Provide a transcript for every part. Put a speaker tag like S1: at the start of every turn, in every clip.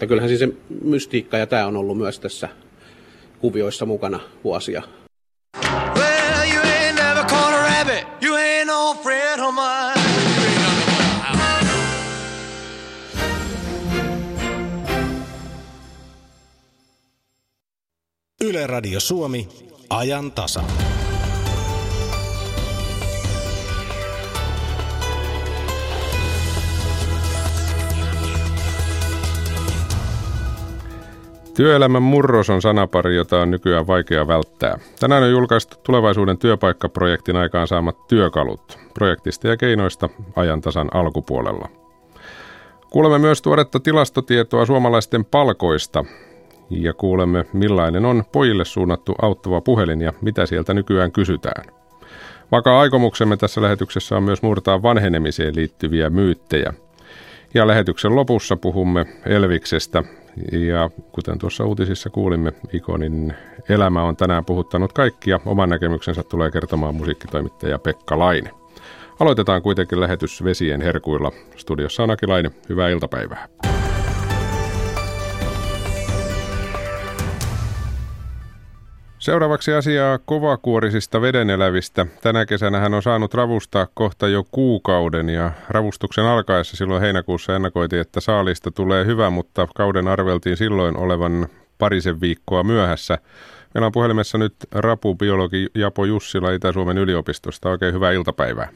S1: Ja kyllähän siis se mystiikka ja tämä on ollut myös tässä kuvioissa mukana vuosia. Well, you ain't never caught a rabbit. You ain't no friend of mine.
S2: Yle Radio Suomi, ajan tasa.
S3: Työelämän murros on sanapari, jota on nykyään vaikea välttää. Tänään on julkaistu tulevaisuuden työpaikkaprojektin aikaan saamat työkalut. Projektista ja keinoista ajantasan alkupuolella. Kuulemme myös tuoretta tilastotietoa suomalaisten palkoista ja kuulemme millainen on pojille suunnattu auttava puhelin ja mitä sieltä nykyään kysytään. Vakaa aikomuksemme tässä lähetyksessä on myös murtaa vanhenemiseen liittyviä myyttejä. Ja lähetyksen lopussa puhumme Elviksestä ja kuten tuossa uutisissa kuulimme, Ikonin elämä on tänään puhuttanut kaikkia. Oman näkemyksensä tulee kertomaan musiikkitoimittaja Pekka Laine. Aloitetaan kuitenkin lähetys vesien herkuilla. Studiossa on Aki Laine. Hyvää iltapäivää. Seuraavaksi asiaa kovakuorisista vedenelävistä. Tänä kesänä hän on saanut ravustaa kohta jo kuukauden ja ravustuksen alkaessa silloin heinäkuussa ennakoitiin, että saalista tulee hyvä, mutta kauden arveltiin silloin olevan parisen viikkoa myöhässä. Meillä on puhelimessa nyt rapubiologi Japo Jussila Itä-Suomen yliopistosta. Oikein hyvää iltapäivää.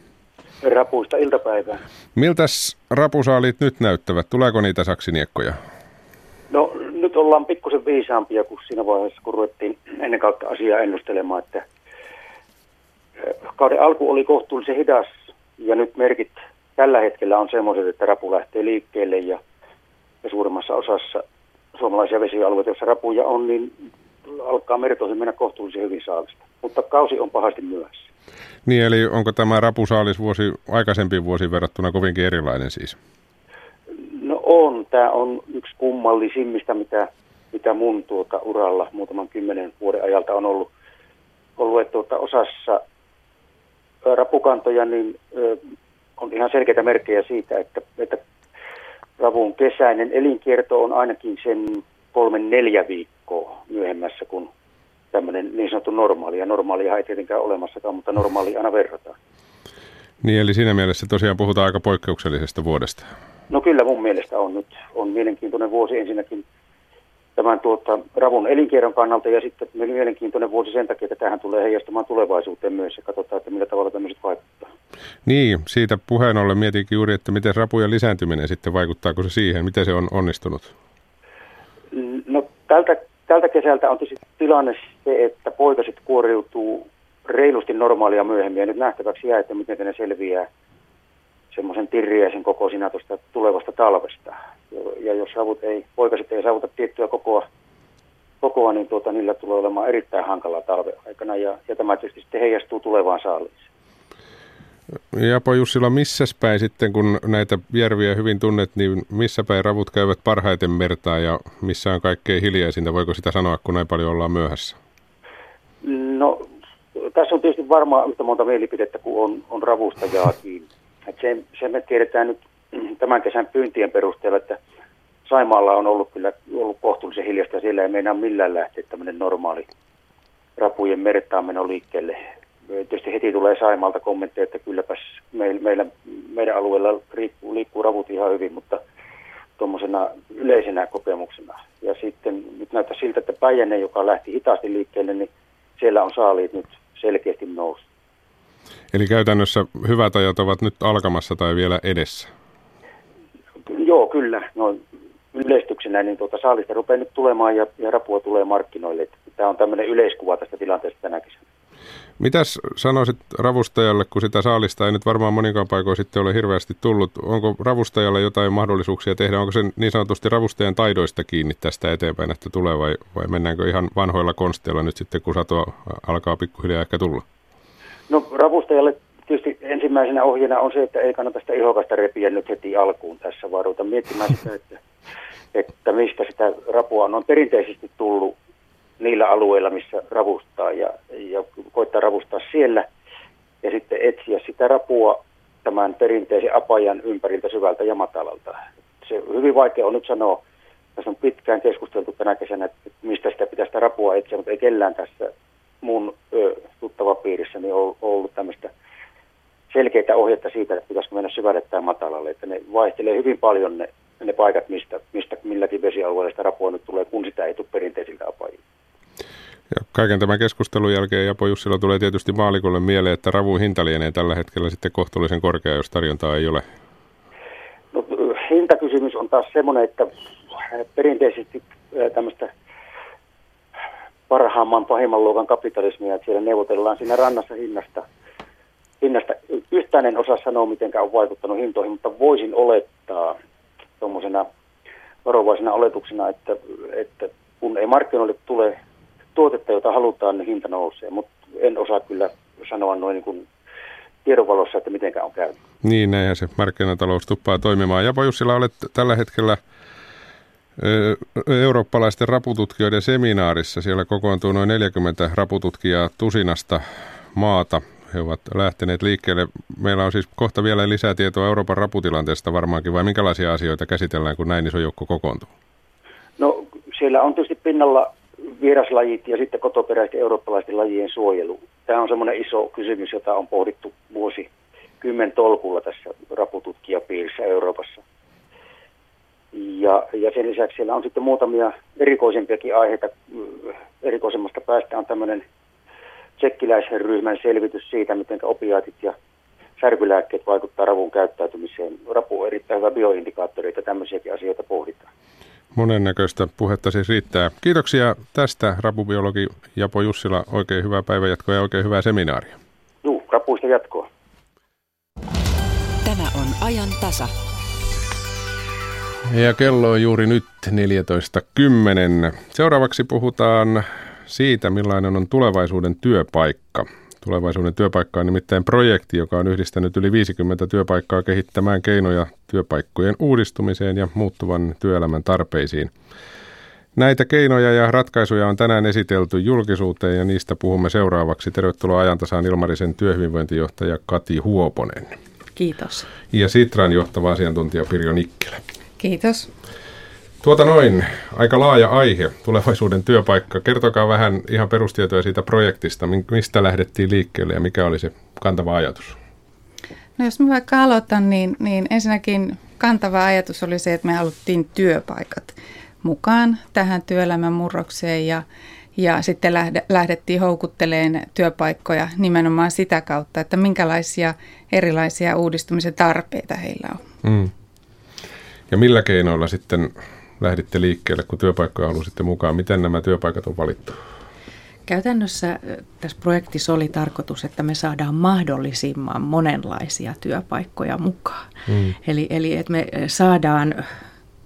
S4: Rapuista iltapäivää.
S3: Miltäs rapusaalit nyt näyttävät? Tuleeko niitä saksiniekkoja?
S4: No nyt ollaan pikkusen viisaampia kuin siinä vaiheessa, kun ruvettiin ennen kautta asiaa ennustelemaan, että kauden alku oli kohtuullisen hidas ja nyt merkit tällä hetkellä on semmoiset, että rapu lähtee liikkeelle ja, ja suurimmassa osassa suomalaisia vesialueita, joissa rapuja on, niin alkaa mertoihin mennä kohtuullisen hyvin saalista. Mutta kausi on pahasti myöhässä.
S3: Niin, eli onko tämä rapusaalis vuosi aikaisempiin vuosiin verrattuna kovinkin erilainen siis?
S4: On. Tämä on yksi kummallisimmista, mitä, mitä mun tuota uralla muutaman kymmenen vuoden ajalta on ollut. ollut että tuota, osassa rapukantoja niin ö, on ihan selkeitä merkkejä siitä, että, että ravun kesäinen elinkierto on ainakin sen kolmen neljä viikkoa myöhemmässä kuin tämmöinen niin sanottu normaali. Ja normaalia ei tietenkään olemassakaan, mutta normaali aina verrataan.
S3: Niin, eli siinä mielessä tosiaan puhutaan aika poikkeuksellisesta vuodesta.
S4: No kyllä mun mielestä on nyt on mielenkiintoinen vuosi ensinnäkin tämän tuota, ravun elinkierron kannalta ja sitten mielenkiintoinen vuosi sen takia, että tähän tulee heijastumaan tulevaisuuteen myös ja katsotaan, että millä tavalla tämmöiset vaikuttaa.
S3: Niin, siitä puheen ollen mietinkin juuri, että miten rapujen lisääntyminen sitten vaikuttaako se siihen, miten se on onnistunut?
S4: No tältä, tältä kesältä on tietysti tilanne se, että poikaset kuoriutuu reilusti normaalia myöhemmin ja nyt nähtäväksi jää, että miten ne selviää semmoisen tirriäisen kokoisina tuosta tulevasta talvesta. Ja jos savut ei, poikaset ei saavuta tiettyä kokoa, kokoa niin tuota, niillä tulee olemaan erittäin hankala talve aikana ja, ja tämä tietysti sitten heijastuu tulevaan saaliin.
S3: Japo Jussila, missä päin sitten, kun näitä järviä hyvin tunnet, niin missä päin ravut käyvät parhaiten mertaa ja missä on kaikkein hiljaisinta? Voiko sitä sanoa, kun näin paljon ollaan myöhässä?
S4: No, tässä on tietysti varmaan yhtä monta mielipidettä kuin on, on ravustajaakin. Et se, se me tiedetään nyt tämän kesän pyyntien perusteella, että Saimaalla on ollut kyllä ollut kohtuullisen hiljasta. Siellä ei meinaa millään lähteä tämmöinen normaali rapujen merttaaminen liikkeelle. Tietysti heti tulee Saimaalta kommentteja, että kylläpäs meillä, meillä, meidän alueella liikkuu, liikkuu ravut ihan hyvin, mutta tuommoisena yleisenä kokemuksena. Ja sitten nyt näyttää siltä, että Päijänne, joka lähti hitaasti liikkeelle, niin siellä on saaliit nyt selkeästi noussut.
S3: Eli käytännössä hyvät ajat ovat nyt alkamassa tai vielä edessä?
S4: Joo, kyllä. No, yleistyksenä niin tuota, saalista rupeaa nyt tulemaan ja, ja rapua tulee markkinoille. Tämä on tämmöinen yleiskuva tästä tilanteesta tänä kesänä.
S3: Mitäs sanoisit ravustajalle, kun sitä saalista ei nyt varmaan monikaan paikoin sitten ole hirveästi tullut? Onko ravustajalle jotain mahdollisuuksia tehdä? Onko se niin sanotusti ravustajan taidoista kiinni tästä eteenpäin, että tulee vai, vai mennäänkö ihan vanhoilla konsteilla nyt sitten, kun satoa alkaa pikkuhiljaa ehkä tulla?
S4: No ravustajalle tietysti ensimmäisenä ohjeena on se, että ei kannata sitä ihokasta repiä nyt heti alkuun tässä, vaan ruveta miettimään sitä, että, että mistä sitä rapua on. on perinteisesti tullut niillä alueilla, missä ravustaa ja, ja koittaa ravustaa siellä ja sitten etsiä sitä rapua tämän perinteisen apajan ympäriltä syvältä ja matalalta. Se hyvin vaikea on nyt sanoa, tässä on pitkään keskusteltu tänä kesänä, että mistä sitä pitäisi sitä rapua etsiä, mutta ei kellään tässä mun ö, tuttava piirissä niin on ollut tämmöistä selkeitä ohjetta siitä, että pitäisikö mennä syvälle tai matalalle. Että ne vaihtelee hyvin paljon ne, ne paikat, mistä, mistä milläkin vesialueella sitä rapua nyt tulee, kun sitä ei tule perinteisiltä apajilta.
S3: Ja kaiken tämän keskustelun jälkeen Japo Jussila tulee tietysti maalikolle mieleen, että ravun hinta lienee tällä hetkellä sitten kohtuullisen korkea, jos tarjontaa ei ole.
S4: No, hintakysymys on taas semmoinen, että perinteisesti tämmöistä parhaamman, pahimman luokan kapitalismia, että siellä neuvotellaan siinä rannassa hinnasta. hinnasta. Yhtään en osaa sanoa, miten on vaikuttanut hintoihin, mutta voisin olettaa tuommoisena varovaisena oletuksena, että, että kun ei markkinoille tule tuotetta, jota halutaan, niin hinta nousee. Mutta en osaa kyllä sanoa noin niin kuin tiedonvalossa, että miten on käynyt.
S3: Niin, näinhän se markkinatalous tuppaa toimimaan. Japa Jussila, olet tällä hetkellä eurooppalaisten rapututkijoiden seminaarissa. Siellä kokoontuu noin 40 rapututkijaa tusinasta maata. He ovat lähteneet liikkeelle. Meillä on siis kohta vielä lisää tietoa Euroopan raputilanteesta varmaankin, vai minkälaisia asioita käsitellään, kun näin iso joukko kokoontuu?
S4: No siellä on tietysti pinnalla vieraslajit ja sitten kotoperäisten eurooppalaisten lajien suojelu. Tämä on semmoinen iso kysymys, jota on pohdittu vuosi kymmen tolkulla tässä rapututkijapiirissä Euroopassa. Ja, ja sen lisäksi siellä on sitten muutamia erikoisempiakin aiheita. Erikoisemmasta päästä on tämmöinen tsekkiläisen ryhmän selvitys siitä, miten opiaatit ja särkylääkkeet vaikuttaa ravun käyttäytymiseen. Rapu on erittäin hyvä bioindikaattori, että tämmöisiäkin asioita pohditaan.
S3: Monennäköistä puhetta siis riittää. Kiitoksia tästä rapubiologi Japo Jussila. Oikein hyvää päivänjatkoa ja oikein hyvää seminaaria.
S4: Juu, rapuista jatkoa.
S2: Tämä on ajan tasa.
S3: Ja kello on juuri nyt 14.10. Seuraavaksi puhutaan siitä, millainen on tulevaisuuden työpaikka. Tulevaisuuden työpaikka on nimittäin projekti, joka on yhdistänyt yli 50 työpaikkaa kehittämään keinoja työpaikkojen uudistumiseen ja muuttuvan työelämän tarpeisiin. Näitä keinoja ja ratkaisuja on tänään esitelty julkisuuteen ja niistä puhumme seuraavaksi. Tervetuloa ajantasaan Ilmarisen työhyvinvointijohtaja Kati Huoponen.
S5: Kiitos.
S3: Ja Sitran johtava asiantuntija Pirjo Nikkelä.
S5: Kiitos.
S3: Tuota noin, aika laaja aihe, tulevaisuuden työpaikka. Kertokaa vähän ihan perustietoja siitä projektista, mistä lähdettiin liikkeelle ja mikä oli se kantava ajatus?
S5: No jos mä vaikka aloitan, niin, niin ensinnäkin kantava ajatus oli se, että me haluttiin työpaikat mukaan tähän työelämän murrokseen ja, ja sitten lähdettiin houkutteleen työpaikkoja nimenomaan sitä kautta, että minkälaisia erilaisia uudistumisen tarpeita heillä on. Mm.
S3: Ja millä keinoilla sitten lähditte liikkeelle, kun työpaikkoja halusitte mukaan? Miten nämä työpaikat on valittu?
S5: Käytännössä tässä projektissa oli tarkoitus, että me saadaan mahdollisimman monenlaisia työpaikkoja mukaan. Mm. Eli, eli että me saadaan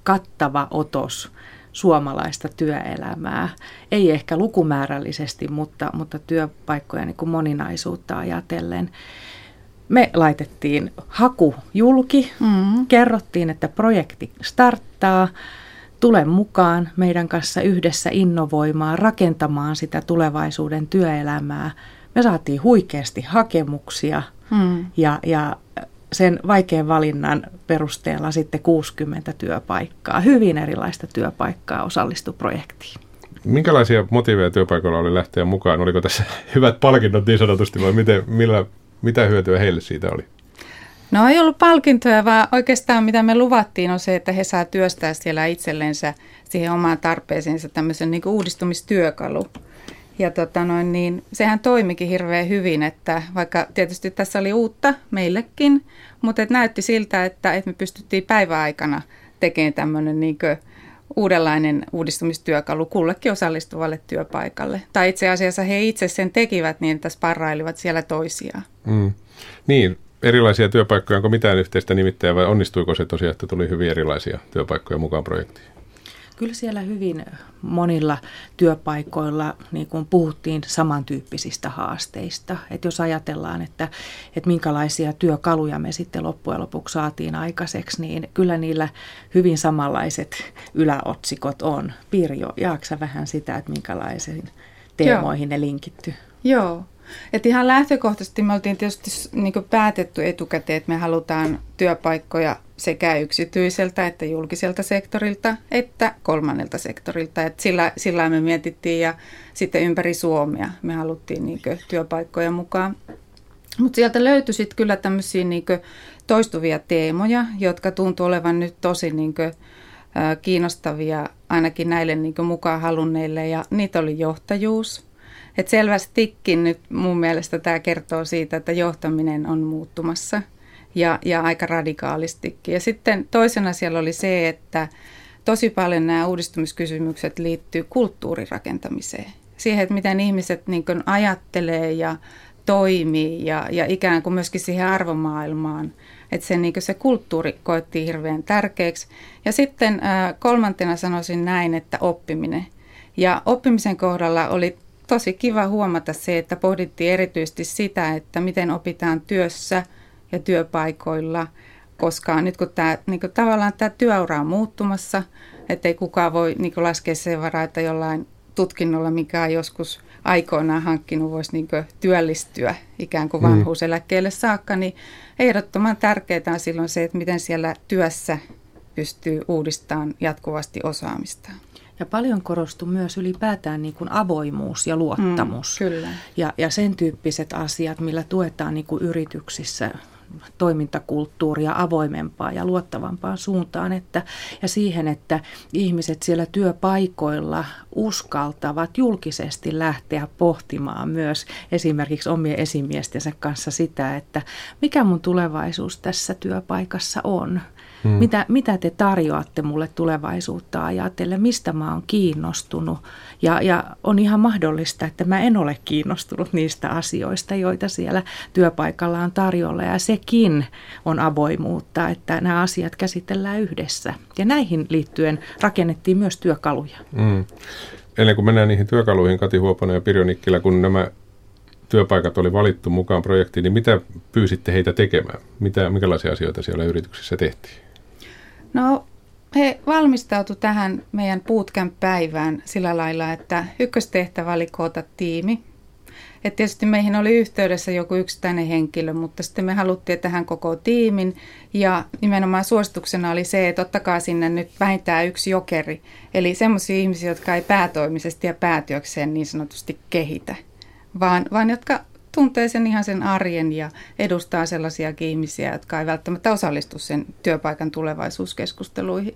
S5: kattava otos suomalaista työelämää. Ei ehkä lukumäärällisesti, mutta, mutta työpaikkoja niin kuin moninaisuutta ajatellen. Me laitettiin haku julki, mm. kerrottiin, että projekti starttaa, tule mukaan meidän kanssa yhdessä innovoimaan, rakentamaan sitä tulevaisuuden työelämää. Me saatiin huikeasti hakemuksia mm. ja, ja sen vaikean valinnan perusteella sitten 60 työpaikkaa, hyvin erilaista työpaikkaa osallistui projektiin.
S3: Minkälaisia motiiveja työpaikoilla oli lähteä mukaan? Oliko tässä hyvät palkinnot niin sanotusti vai miten, millä, mitä hyötyä heille siitä oli?
S5: No ei ollut palkintoja, vaan oikeastaan mitä me luvattiin on se, että he saa työstää siellä itsellensä siihen omaan tarpeeseensa tämmöisen niin uudistumistyökalu. Ja tota noin, niin sehän toimikin hirveän hyvin, että vaikka tietysti tässä oli uutta meillekin, mutta et näytti siltä, että, että me pystyttiin päiväaikana tekemään tämmöinen niin uudenlainen uudistumistyökalu kullekin osallistuvalle työpaikalle. Tai itse asiassa he itse sen tekivät niin, että sparrailivat siellä toisiaan. Mm.
S3: Niin, erilaisia työpaikkoja, onko mitään yhteistä nimittäjää vai onnistuiko se tosiaan, että tuli hyvin erilaisia työpaikkoja mukaan projektiin?
S5: Kyllä siellä hyvin monilla työpaikoilla niin kuin puhuttiin samantyyppisistä haasteista. Et jos ajatellaan, että, että minkälaisia työkaluja me sitten loppujen lopuksi saatiin aikaiseksi, niin kyllä niillä hyvin samanlaiset yläotsikot on. Pirjo, jaaksa vähän sitä, että minkälaisiin teemoihin Joo. ne linkittyy?
S6: Joo, Et ihan lähtökohtaisesti me oltiin tietysti niin päätetty etukäteen, että me halutaan työpaikkoja sekä yksityiseltä että julkiselta sektorilta että kolmannelta sektorilta. Et sillä, sillä me mietittiin ja sitten ympäri Suomea me haluttiin niin työpaikkoja mukaan. Mutta sieltä löytyi sitten kyllä tämmöisiä niin toistuvia teemoja, jotka tuntuu olevan nyt tosi niin kuin, kiinnostavia ainakin näille niin mukaan halunneille ja niitä oli johtajuus. Et selvästikin nyt mun mielestä tämä kertoo siitä, että johtaminen on muuttumassa ja, ja aika radikaalistikin. Ja sitten toisena siellä oli se, että tosi paljon nämä uudistumiskysymykset liittyy kulttuurirakentamiseen. Siihen, että miten ihmiset niin ajattelee ja toimii ja, ja ikään kuin myöskin siihen arvomaailmaan. Että se, niin se kulttuuri koettiin hirveän tärkeäksi. Ja sitten kolmantena sanoisin näin, että oppiminen. Ja oppimisen kohdalla oli tosi kiva huomata se, että pohdittiin erityisesti sitä, että miten opitaan työssä ja työpaikoilla, koska nyt kun tämä, niin kuin tavallaan tämä työura on muuttumassa, että ei kukaan voi niin laskea sen varaa, että jollain tutkinnolla, mikä on joskus aikoinaan hankkinut, voisi niin työllistyä ikään kuin mm. vanhuuseläkkeelle saakka, niin ehdottoman tärkeää on silloin se, että miten siellä työssä pystyy uudistamaan jatkuvasti osaamista.
S5: Ja paljon korostui myös ylipäätään niin kuin avoimuus ja luottamus.
S6: Mm, kyllä.
S5: Ja, ja sen tyyppiset asiat, millä tuetaan niin kuin yrityksissä toimintakulttuuria avoimempaa ja luottavampaan suuntaan että, ja siihen, että ihmiset siellä työpaikoilla uskaltavat julkisesti lähteä pohtimaan myös esimerkiksi omien esimiestensä kanssa sitä, että mikä mun tulevaisuus tässä työpaikassa on. Hmm. Mitä, mitä te tarjoatte mulle tulevaisuutta ajatellen, mistä mä oon kiinnostunut. Ja, ja on ihan mahdollista, että mä en ole kiinnostunut niistä asioista, joita siellä työpaikalla on tarjolla. Ja sekin on avoimuutta, että nämä asiat käsitellään yhdessä. Ja näihin liittyen rakennettiin myös työkaluja. Hmm.
S3: Ennen kuin mennään niihin työkaluihin, Kati Huoponen ja Pirjo Nikkilä, kun nämä työpaikat oli valittu mukaan projektiin, niin mitä pyysitte heitä tekemään? Mitä, minkälaisia asioita siellä yrityksissä tehtiin?
S6: No he valmistautu tähän meidän bootcamp-päivään sillä lailla, että ykköstehtävä oli koota tiimi. Et tietysti meihin oli yhteydessä joku yksittäinen henkilö, mutta sitten me haluttiin tähän koko tiimin. Ja nimenomaan suosituksena oli se, että ottakaa sinne nyt vähintään yksi jokeri. Eli semmoisia ihmisiä, jotka ei päätoimisesti ja päätyökseen niin sanotusti kehitä, vaan, vaan jotka tuntee sen ihan sen arjen ja edustaa sellaisia ihmisiä, jotka ei välttämättä osallistu sen työpaikan tulevaisuuskeskusteluihin.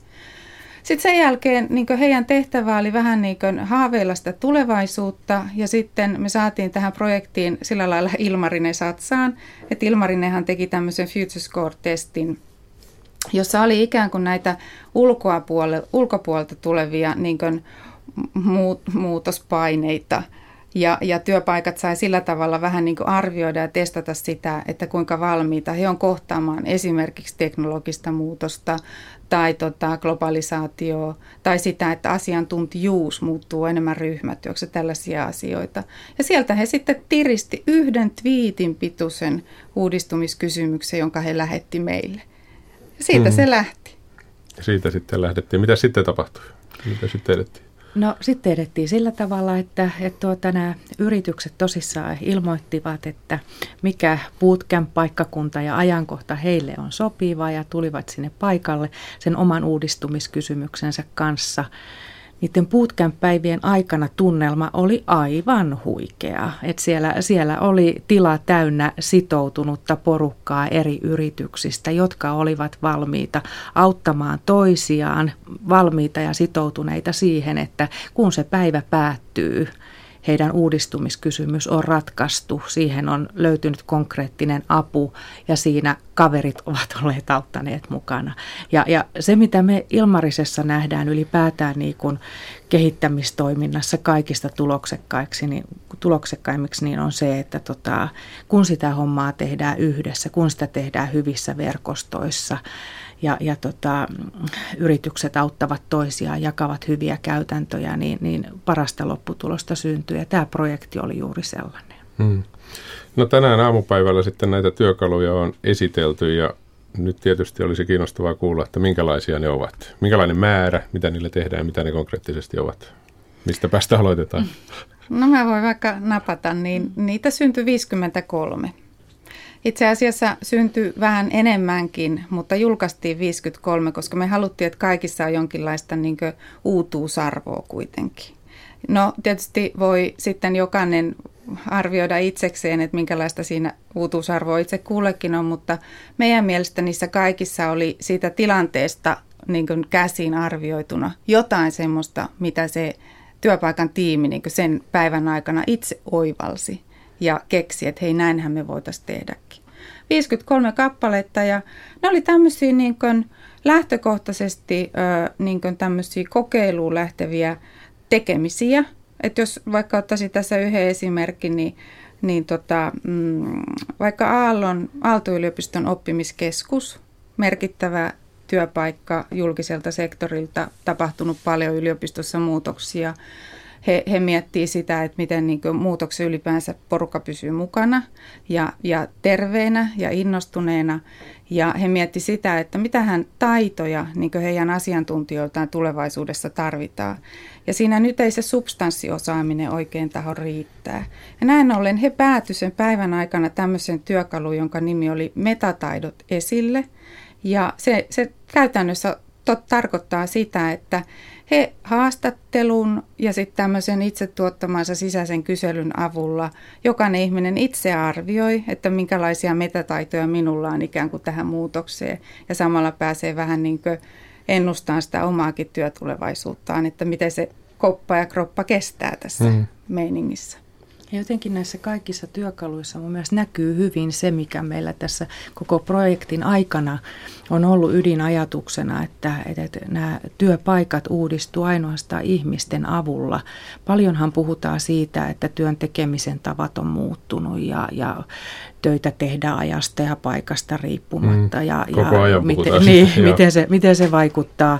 S6: Sitten sen jälkeen niin heidän tehtävä oli vähän niin haaveilla sitä tulevaisuutta ja sitten me saatiin tähän projektiin sillä lailla Ilmarinen satsaan, että Ilmarinenhan teki tämmöisen Future Score-testin, jossa oli ikään kuin näitä ulkopuolelta tulevia niin muut, muutospaineita – ja, ja työpaikat sai sillä tavalla vähän niin kuin arvioida ja testata sitä, että kuinka valmiita he on kohtaamaan esimerkiksi teknologista muutosta tai tota, globalisaatio tai sitä, että asiantuntijuus muuttuu enemmän ryhmätyöksi tällaisia asioita. Ja sieltä he sitten tiristi yhden twiitin pituisen uudistumiskysymyksen, jonka he lähetti meille. Ja siitä mm. se lähti.
S3: Siitä sitten lähdettiin. Mitä sitten tapahtui? Mitä sitten edettiin?
S5: No sitten edettiin sillä tavalla, että, että tuota, nämä yritykset tosissaan ilmoittivat, että mikä bootcamp-paikkakunta ja ajankohta heille on sopiva ja tulivat sinne paikalle sen oman uudistumiskysymyksensä kanssa niiden bootcamp-päivien aikana tunnelma oli aivan huikea. Et siellä, siellä oli tila täynnä sitoutunutta porukkaa eri yrityksistä, jotka olivat valmiita auttamaan toisiaan, valmiita ja sitoutuneita siihen, että kun se päivä päättyy, heidän uudistumiskysymys on ratkaistu, siihen on löytynyt konkreettinen apu ja siinä kaverit ovat olleet auttaneet mukana. Ja, ja se, mitä me Ilmarisessa nähdään ylipäätään niin kuin kehittämistoiminnassa kaikista tuloksekkaiksi, niin, tuloksekkaimmiksi, niin on se, että tota, kun sitä hommaa tehdään yhdessä, kun sitä tehdään hyvissä verkostoissa, ja, ja tota, yritykset auttavat toisiaan, jakavat hyviä käytäntöjä, niin, niin parasta lopputulosta syntyy. Ja tämä projekti oli juuri sellainen. Hmm.
S3: No tänään aamupäivällä sitten näitä työkaluja on esitelty ja nyt tietysti olisi kiinnostavaa kuulla, että minkälaisia ne ovat. Minkälainen määrä, mitä niille tehdään ja mitä ne konkreettisesti ovat. Mistä päästä aloitetaan?
S6: No mä voin vaikka napata, niin niitä syntyi 53. Itse asiassa syntyi vähän enemmänkin, mutta julkaistiin 53, koska me haluttiin, että kaikissa on jonkinlaista niin uutuusarvoa kuitenkin. No tietysti voi sitten jokainen arvioida itsekseen, että minkälaista siinä uutuusarvoa itse kullekin on, mutta meidän mielestä niissä kaikissa oli siitä tilanteesta niin kuin käsin arvioituna jotain semmoista, mitä se työpaikan tiimi niin sen päivän aikana itse oivalsi ja keksi, että hei näinhän me voitaisiin tehdäkin. 53 kappaletta ja ne oli tämmöisiä niin kuin lähtökohtaisesti niin kuin tämmöisiä kokeiluun lähteviä tekemisiä. Että jos vaikka ottaisin tässä yhden esimerkin, niin, niin tota, mm, vaikka Aallon, Aalto-yliopiston oppimiskeskus, merkittävä työpaikka julkiselta sektorilta, tapahtunut paljon yliopistossa muutoksia. He, he miettii sitä, että miten niin muutoksen ylipäänsä porukka pysyy mukana ja, ja terveenä ja innostuneena. Ja he miettii sitä, että mitähän taitoja niin heidän asiantuntijoiltaan tulevaisuudessa tarvitaan. Ja siinä nyt ei se substanssiosaaminen oikein taho riittää. Ja näin ollen he päätyivät sen päivän aikana tämmöisen työkaluun, jonka nimi oli Metataidot esille – ja se, se käytännössä tarkoittaa sitä, että he haastattelun ja sitten tämmöisen itse tuottamansa sisäisen kyselyn avulla jokainen ihminen itse arvioi, että minkälaisia metataitoja minulla on ikään kuin tähän muutokseen. Ja samalla pääsee vähän niin kuin ennustamaan sitä omaakin työtulevaisuuttaan, että miten se koppa ja kroppa kestää tässä mm. meiningissä.
S5: Ja jotenkin näissä kaikissa työkaluissa mun mielestä näkyy hyvin se, mikä meillä tässä koko projektin aikana on ollut ydinajatuksena, että, että nämä työpaikat uudistuu ainoastaan ihmisten avulla. Paljonhan puhutaan siitä, että työn tekemisen tavat on muuttunut ja, ja töitä tehdään ajasta ja paikasta riippumatta. Mm,
S3: ja, koko ajan
S5: miten, niin, miten, se, miten se vaikuttaa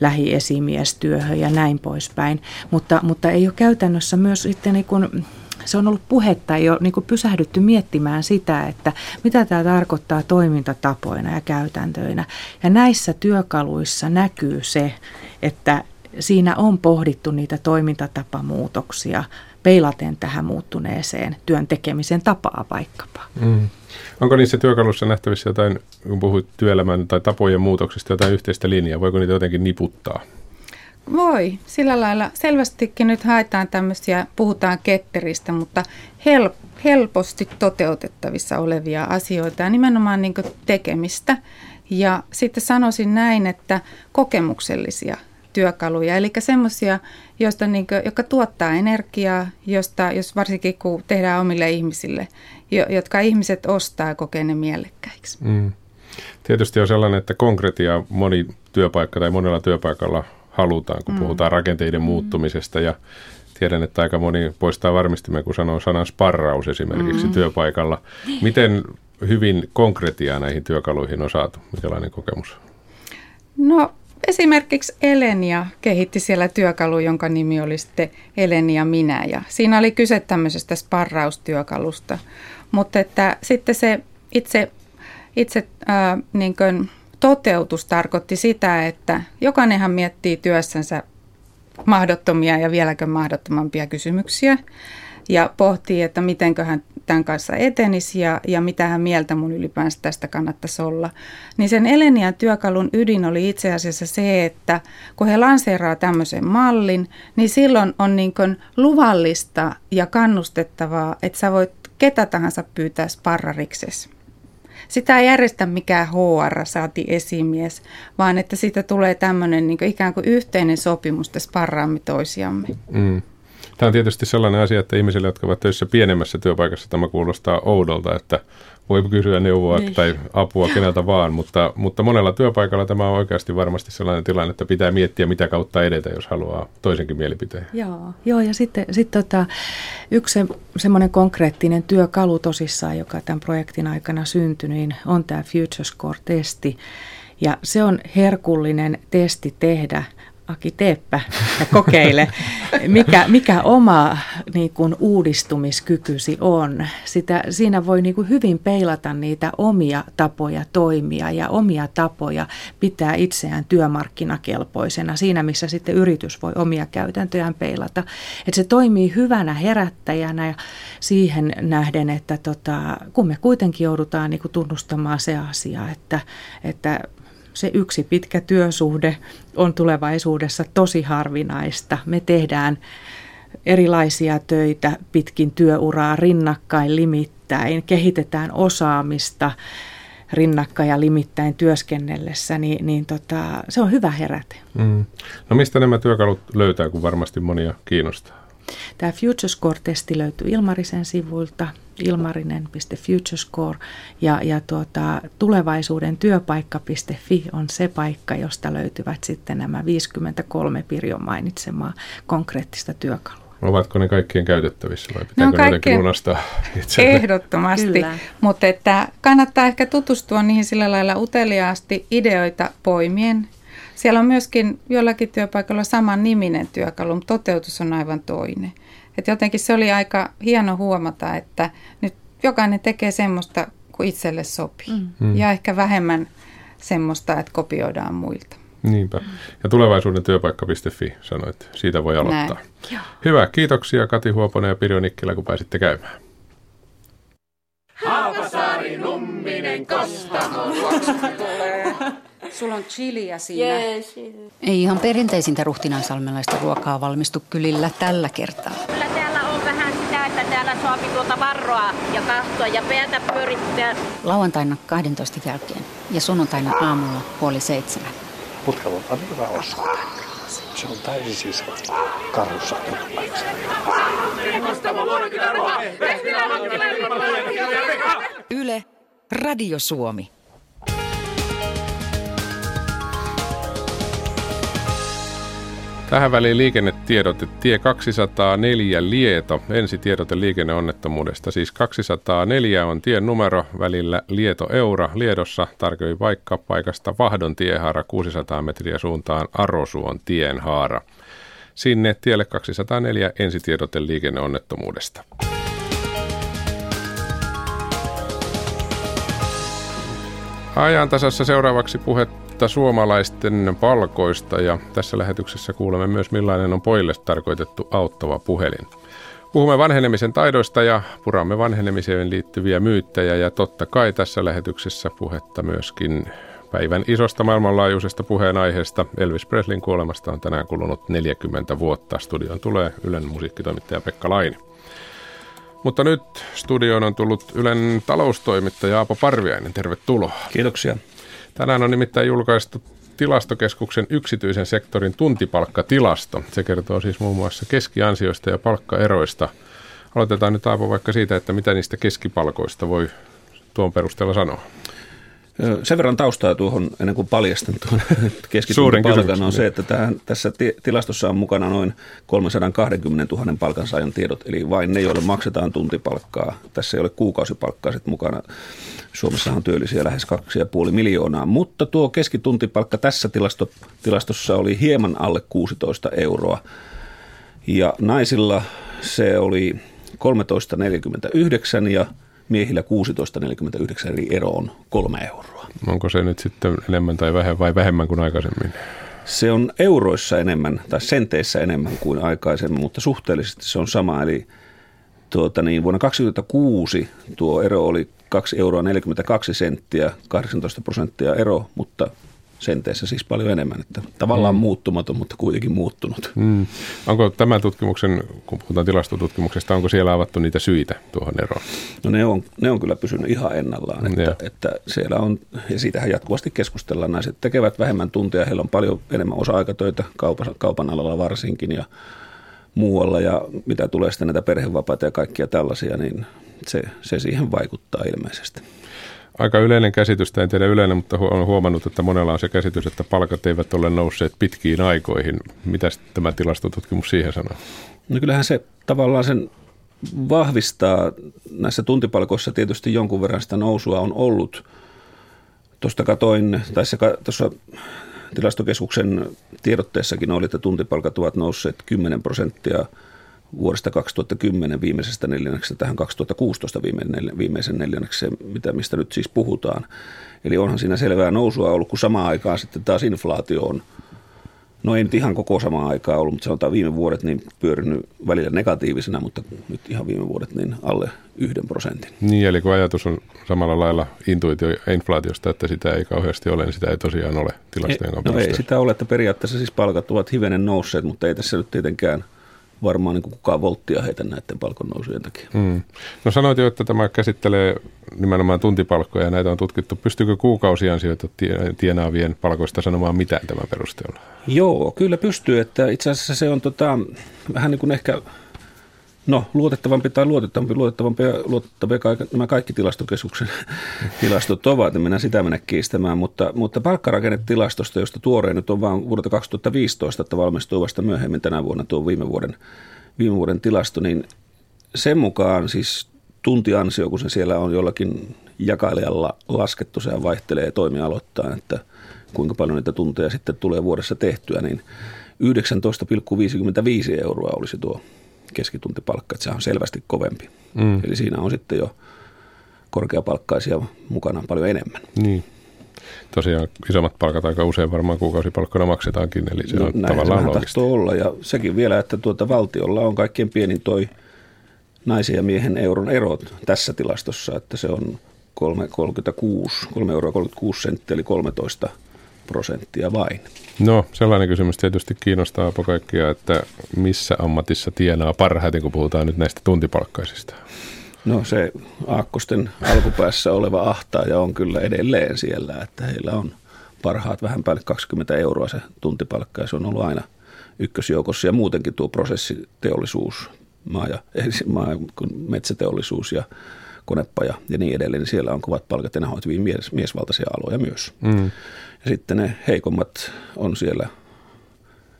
S5: lähiesimiestyöhön ja näin poispäin. Mutta, mutta ei ole käytännössä myös sitten niin kuin se on ollut puhetta, ole niin pysähdytty miettimään sitä, että mitä tämä tarkoittaa toimintatapoina ja käytäntöinä. Ja näissä työkaluissa näkyy se, että siinä on pohdittu niitä toimintatapamuutoksia peilaten tähän muuttuneeseen työn tekemisen tapaa vaikkapa. Mm.
S3: Onko niissä työkaluissa nähtävissä jotain, kun puhuit työelämän tai tapojen muutoksista, jotain yhteistä linjaa? Voiko niitä jotenkin niputtaa?
S6: Voi, sillä lailla selvästikin nyt haetaan tämmöisiä, puhutaan ketteristä, mutta help, helposti toteutettavissa olevia asioita ja nimenomaan niin tekemistä. Ja sitten sanoisin näin, että kokemuksellisia työkaluja, eli semmoisia, joista niin kuin, jotka tuottaa energiaa, josta, jos varsinkin kun tehdään omille ihmisille, jotka ihmiset ostaa ja kokee ne mielekkäiksi. Mm.
S3: Tietysti on sellainen, että konkretia moni työpaikka tai monella työpaikalla halutaan, kun mm. puhutaan rakenteiden mm. muuttumisesta ja tiedän, että aika moni poistaa varmistimme, kun sanoo sanan sparraus esimerkiksi mm. työpaikalla. Miten hyvin konkretiaa näihin työkaluihin on saatu? Mikälainen kokemus?
S6: No esimerkiksi Elenia kehitti siellä työkalu, jonka nimi oli sitten Elenia minä ja siinä oli kyse tämmöisestä sparraustyökalusta. Mutta että sitten se itse, itse äh, niin kuin toteutus tarkoitti sitä, että jokainenhan miettii työssänsä mahdottomia ja vieläkö mahdottomampia kysymyksiä ja pohtii, että mitenköhän tämän kanssa etenisi ja, ja mitähän mieltä mun ylipäänsä tästä kannattaisi olla. Niin sen Elenian työkalun ydin oli itse asiassa se, että kun he lanseeraa tämmöisen mallin, niin silloin on niin luvallista ja kannustettavaa, että sä voit ketä tahansa pyytää sparrariksesi sitä ei järjestä mikään HR, saati esimies, vaan että siitä tulee tämmöinen niin ikään kuin yhteinen sopimus, että sparraamme toisiamme. Mm.
S3: Tämä on tietysti sellainen asia, että ihmisille, jotka ovat töissä pienemmässä työpaikassa, tämä kuulostaa oudolta, että voi kysyä neuvoa niin. tai apua keneltä vaan, mutta, mutta monella työpaikalla tämä on oikeasti varmasti sellainen tilanne, että pitää miettiä, mitä kautta edetä, jos haluaa toisenkin mielipiteen.
S5: Joo, joo ja sitten sit tota, yksi se, semmoinen konkreettinen työkalu tosissaan, joka tämän projektin aikana syntyi, niin on tämä Future Score-testi. Ja se on herkullinen testi tehdä Aki, teepä ja kokeile, mikä, mikä oma niin kuin, uudistumiskykysi on. Sitä, siinä voi niin kuin, hyvin peilata niitä omia tapoja toimia ja omia tapoja pitää itseään työmarkkinakelpoisena siinä, missä sitten yritys voi omia käytäntöjään peilata. Että se toimii hyvänä herättäjänä ja siihen nähden, että tota, kun me kuitenkin joudutaan niin kuin, tunnustamaan se asia, että, että se yksi pitkä työsuhde on tulevaisuudessa tosi harvinaista. Me tehdään erilaisia töitä pitkin työuraa rinnakkain limittäin, kehitetään osaamista rinnakkain ja limittäin työskennellessä, niin, niin tota, se on hyvä heräte. Mm.
S3: No mistä nämä työkalut löytää, kun varmasti monia kiinnostaa?
S5: Tämä FutureScore-testi löytyy Ilmarisen sivuilta, ilmarinen.futurescore, ja, ja tuota, tulevaisuuden työpaikka.fi on se paikka, josta löytyvät sitten nämä 53 Pirjon mainitsemaa konkreettista työkalua.
S3: Ovatko ne kaikkien käytettävissä vai pitääkö no kaikkien, lunastaa
S6: itselleen? Ehdottomasti, mutta että kannattaa ehkä tutustua niihin sillä lailla uteliaasti ideoita poimien siellä on myöskin jollakin työpaikalla saman niminen työkalu, mutta toteutus on aivan toinen. Et jotenkin se oli aika hieno huomata, että nyt jokainen tekee semmoista, kuin itselle sopii. Mm. mm. Ja ehkä vähemmän semmoista, että kopioidaan muilta.
S3: Niinpä. Ja tulevaisuuden työpaikka.fi sanoit, siitä voi aloittaa. Näin. Hyvä, kiitoksia Kati Huoponen ja Pirjo Nikkilä, kun pääsitte käymään. Haapasaari, Numminen, Kostamo,
S7: tulee. Sulla on chiliä siinä. Yes, Ei ihan perinteisintä ruhtinansalmelaista ruokaa valmistu kylillä tällä kertaa.
S8: Kyllä täällä on vähän sitä, että täällä saa tuota varroa ja kahtoa ja päätä pyörittää.
S7: Lauantaina 12 jälkeen ja sunnuntaina aamulla puoli seitsemän.
S9: Putkalla on hyvä osaa Se on täysin siis karussa
S2: Yle, Radio Suomi.
S3: Tähän väliin liikennetiedote tie 204 Lieto. Ensi tiedote liikenneonnettomuudesta. Siis 204 on tien numero välillä Lieto-Eura. Liedossa tarkoin vaikka paikasta Vahdon tiehaara 600 metriä suuntaan Arosuon tienhaara. Sinne tielle 204 ensitiedote liikenneonnettomuudesta. Ajan tasassa seuraavaksi puhetta suomalaisten palkoista ja tässä lähetyksessä kuulemme myös millainen on poille tarkoitettu auttava puhelin. Puhumme vanhenemisen taidoista ja puramme vanhenemiseen liittyviä myyttejä ja totta kai tässä lähetyksessä puhetta myöskin päivän isosta maailmanlaajuisesta puheenaiheesta. Elvis Preslin kuolemasta on tänään kulunut 40 vuotta. Studion tulee Ylen musiikkitoimittaja Pekka Laini. Mutta nyt studioon on tullut Ylen taloustoimittaja Aapo Parviainen. Tervetuloa.
S10: Kiitoksia.
S3: Tänään on nimittäin julkaistu tilastokeskuksen yksityisen sektorin tuntipalkkatilasto. Se kertoo siis muun muassa keskiansioista ja palkkaeroista. Aloitetaan nyt Aapo vaikka siitä, että mitä niistä keskipalkoista voi tuon perusteella sanoa.
S10: Sen verran taustaa tuohon, ennen kuin paljastan tuon keskituntipalkan, on se, että tähän, tässä tilastossa on mukana noin 320 000 palkansaajan tiedot, eli vain ne, joille maksetaan tuntipalkkaa. Tässä ei ole kuukausipalkkaa sitten mukana. Suomessa on työllisiä lähes 2,5 miljoonaa, mutta tuo keskituntipalkka tässä tilasto, tilastossa oli hieman alle 16 euroa. Ja naisilla se oli 13,49 ja miehillä 16,49 eli ero on kolme euroa.
S3: Onko se nyt sitten enemmän tai vähemmän vai vähemmän kuin aikaisemmin?
S10: Se on euroissa enemmän tai senteissä enemmän kuin aikaisemmin, mutta suhteellisesti se on sama. Eli tuota niin, vuonna 2006 tuo ero oli 2 euroa 42 senttiä, 18 prosenttia ero, mutta senteissä siis paljon enemmän. Että tavallaan mm. muuttumaton, mutta kuitenkin muuttunut. Mm.
S3: Onko tämän tutkimuksen, kun puhutaan tilastotutkimuksesta, onko siellä avattu niitä syitä tuohon eroon?
S10: No ne on, ne on kyllä pysynyt ihan ennallaan. Että, että siellä on, ja siitähän jatkuvasti keskustellaan. Naiset tekevät vähemmän tunteja, heillä on paljon enemmän osa-aikatöitä kaupan, kaupan alalla varsinkin ja muualla. Ja mitä tulee sitten näitä perhevapaita ja kaikkia tällaisia, niin se, se siihen vaikuttaa ilmeisesti
S3: aika yleinen käsitys, en tiedä yleinen, mutta olen huomannut, että monella on se käsitys, että palkat eivät ole nousseet pitkiin aikoihin. Mitä tämä tilastotutkimus siihen sanoo?
S10: No kyllähän se tavallaan sen vahvistaa. Näissä tuntipalkoissa tietysti jonkun verran sitä nousua on ollut. Tuosta katoin, tai se, tuossa tilastokeskuksen tiedotteessakin oli, että tuntipalkat ovat nousseet 10 prosenttia vuodesta 2010 viimeisestä neljänneksi tähän 2016 viimeisen neljänneksi, mitä, mistä nyt siis puhutaan. Eli onhan siinä selvää nousua ollut, kun samaan aikaan sitten taas inflaatio on – No ei nyt ihan koko samaa aikaa ollut, mutta sanotaan viime vuodet niin pyörinyt välillä negatiivisena, mutta nyt ihan viime vuodet niin alle yhden prosentin.
S3: Niin, eli kun ajatus on samalla lailla intuitio inflaatiosta, että sitä ei kauheasti ole, niin sitä ei tosiaan ole tilastojen
S10: No ei sitä ole, että periaatteessa siis palkat ovat hivenen nousseet, mutta ei tässä nyt tietenkään – varmaan niin kukaan volttia heitä näiden palkonnousujen takia. Mm.
S3: No sanoit jo, että tämä käsittelee nimenomaan tuntipalkkoja ja näitä on tutkittu. Pystyykö kuukausiansioita tienaavien palkoista sanomaan mitään tämän perusteella?
S10: Joo, kyllä pystyy. Että itse asiassa se on tota, vähän niin kuin ehkä No, luotettavampi tai luotettavampi, luotettavampi ja luotettavia nämä kaikki tilastokeskuksen tilastot ovat, en minä sitä mennä kiistämään, mutta, mutta palkkarakennetilastosta, josta tuorein nyt on vain vuodelta 2015, että valmistuu vasta myöhemmin tänä vuonna tuo viime vuoden, viime vuoden tilasto, niin sen mukaan siis tuntiansio, kun se siellä on jollakin jakailijalla laskettu, sehän vaihtelee toimialoittain, että kuinka paljon niitä tunteja sitten tulee vuodessa tehtyä, niin 19,55 euroa olisi tuo keskituntipalkka, että se on selvästi kovempi. Mm. Eli siinä on sitten jo korkeapalkkaisia mukana paljon enemmän.
S3: Niin. Tosiaan isommat palkat aika usein varmaan kuukausipalkkana maksetaankin, eli se no, on tavallaan
S10: loogista. olla, ja sekin vielä, että tuota valtiolla on kaikkein pienin toi naisen ja miehen euron erot tässä tilastossa, että se on 3,36, 3 euroa 36 senttiä, eli 13 prosenttia vain.
S3: No sellainen kysymys tietysti kiinnostaa kaikkia, että missä ammatissa tienaa parhaiten, kun puhutaan nyt näistä tuntipalkkaisista?
S10: No se aakkosten alkupäässä oleva ahtaaja on kyllä edelleen siellä, että heillä on parhaat vähän päälle 20 euroa se tuntipalkka ja se on ollut aina ykkösjoukossa ja muutenkin tuo prosessiteollisuus, maa ja, maa, metsäteollisuus ja konepaja ja niin edelleen, niin siellä on kovat palkat ja ne ovat hyvin mies, miesvaltaisia aloja myös. Mm. Ja sitten ne heikommat on siellä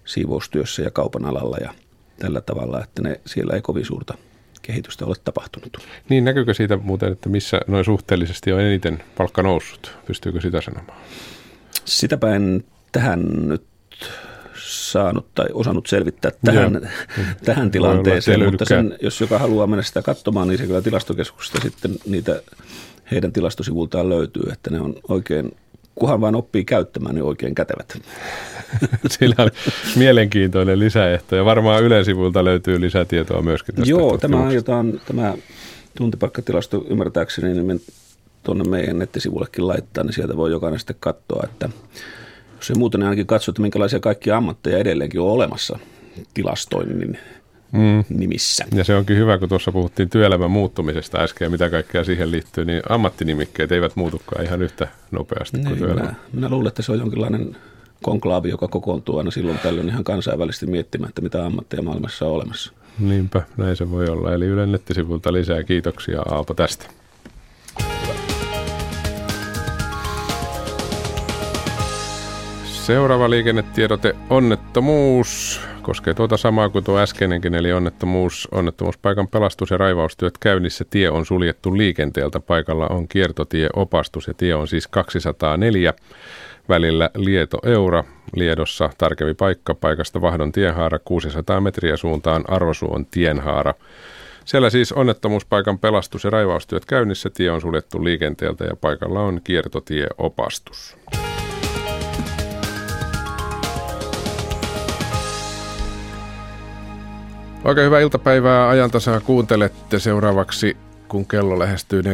S10: siivoustyössä ja kaupan alalla ja tällä tavalla, että ne siellä ei kovin suurta kehitystä ole tapahtunut.
S3: Niin näkyykö siitä muuten, että missä noin suhteellisesti on eniten palkka noussut? Pystyykö sitä sanomaan?
S10: Sitäpä en tähän nyt saanut tai osannut selvittää tähän, tähän tilanteeseen, mutta sen, jos joka haluaa mennä sitä katsomaan, niin se kyllä tilastokeskuksesta sitten niitä heidän tilastosivultaan löytyy, että ne on oikein kunhan vain oppii käyttämään, niin oikein kätevät.
S3: Sillä on mielenkiintoinen lisäehto ja varmaan yleisivulta löytyy lisätietoa myöskin tästä
S10: Joo, tämä aiotaan, tämä tuntipaikkatilasto ymmärtääkseni niin tuonne meidän nettisivullekin laittaa, niin sieltä voi jokainen sitten katsoa, että jos ei muuten niin ainakin katso, että minkälaisia kaikkia ammatteja edelleenkin on olemassa tilastoinnin mm. nimissä.
S3: Ja se onkin hyvä, kun tuossa puhuttiin työelämän muuttumisesta äsken ja mitä kaikkea siihen liittyy, niin ammattinimikkeet eivät muutukaan ihan yhtä nopeasti niin, kuin työelämä.
S10: Minä, minä luulen, että se on jonkinlainen konklaavi, joka kokoontuu aina silloin tällöin ihan kansainvälisesti miettimään, että mitä ammatteja maailmassa on olemassa.
S3: Niinpä, näin se voi olla. Eli Ylen nettisivulta lisää kiitoksia Aapo tästä. Seuraava liikennetiedote onnettomuus koskee tuota samaa kuin tuo äskeinenkin, eli onnettomuus, onnettomuuspaikan pelastus- ja raivaustyöt käynnissä. Tie on suljettu liikenteeltä. Paikalla on kiertotieopastus ja tie on siis 204 välillä Lieto-Eura. Liedossa tarkempi paikka paikasta Vahdon tienhaara 600 metriä suuntaan Arvosuon tienhaara. Siellä siis onnettomuuspaikan pelastus- ja raivaustyöt käynnissä. Tie on suljettu liikenteeltä ja paikalla on kiertotieopastus. Oikein hyvää iltapäivää ajantasaa kuuntelette. Seuraavaksi, kun kello lähestyy 14.32,